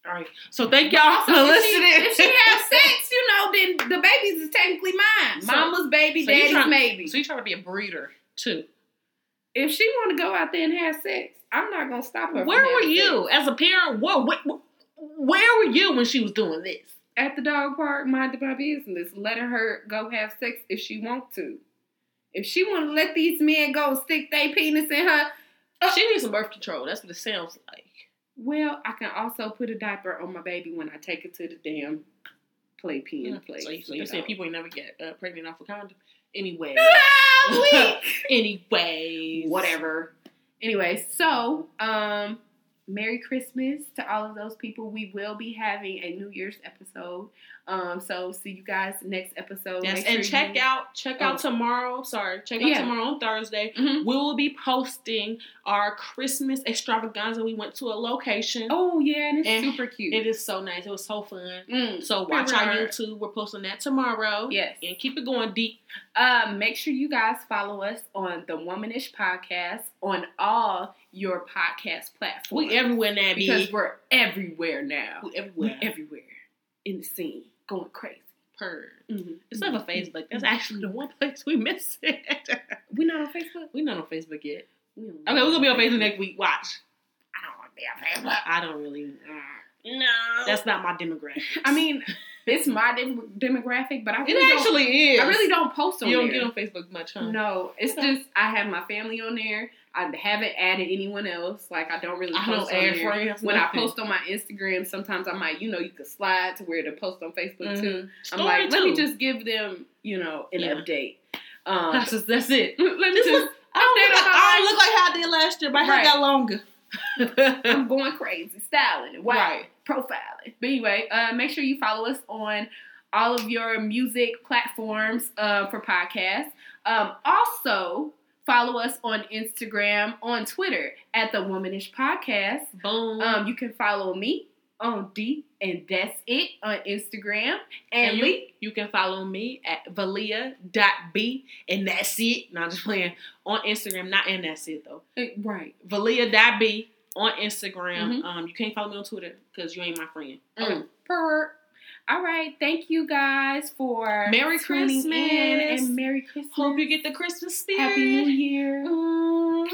All right. So thank y'all for So if listening. She, if she has sex, you know, then the babies is technically mine. So- Mama's baby, so daddy's trying- maybe. so you trying to be a breeder too? if she want to go out there and have sex, I'm not gonna stop her. from Where were you sex. as a parent? What, what, where were you when she was doing this? At the dog park, minding my business, letting her go have sex if she want to. If she want to let these men go stick their penis in her, She needs some birth control. That's what it sounds like. well, I can also put a diaper on my baby when I take her to the damn playpen Mm, place. So, you- so you saying people ain't never get uh, pregnant off a condom? Anyway, Ah, anyways, whatever. Anyway, so um, Merry Christmas to all of those people. We will be having a New Year's episode. Um, so see you guys next episode. Yes, Make and sure check you- out check out Oh. tomorrow. Sorry, check out Yeah. tomorrow on Thursday. Mhm. We will be posting our Christmas extravaganza. We went to a location. Oh yeah, and it's And super cute. It is so nice. It was so fun. Mm. So watch our. YouTube. We're posting that tomorrow. Yes. And keep it going deep. Um, make sure you guys follow us on the Womanish Podcast on all your podcast platform. We everywhere now, because B. we're everywhere now. We We everywhere. everywhere in the scene, going crazy. Purr. Mm-hmm. It's not on Facebook. That's actually the one place we miss it. We not on Facebook. we're not on Facebook yet. We Okay, we're gonna be on Facebook next week. Watch. I don't want to be on Facebook. I don't really. No, That's not my demographic. I mean, it's my dem- demographic, but I it really don't- actually is. I really don't post on You don't there. get on Facebook much, huh? No, it's just I have my family on there. I haven't added anyone else. Like I don't really I don't on add friends. When I post on my Instagram, sometimes I might, you know, you could slide to where to post on Facebook too. Mhm. I'm Story like, let me just give them, you know, an Yeah. update. Um, That's, just, that's it. let me Just just I don't, look like, my I don't look like how I did last year. My hair Right. got longer. I'm going crazy, styling, wow, Right. profiling. But anyway, uh, make sure you follow us on all of your music platforms uh, for podcasts. Um, also, follow us on Instagram, on Twitter at the Womanish Podcast. Boom. Um, you can follow me on D, and that's it on Instagram. And, And you, Lee, you can follow me at valia.b and that's it. Not just playing on Instagram, not and that's it though. right. Valia.b on Instagram. Mhm. Um, you can't follow me on Twitter because you ain't my friend. Mm. Per. All right. Thank you guys for Merry Christmas. and Merry Christmas. Hope you get the Christmas spirit. Happy New Year. Mwah.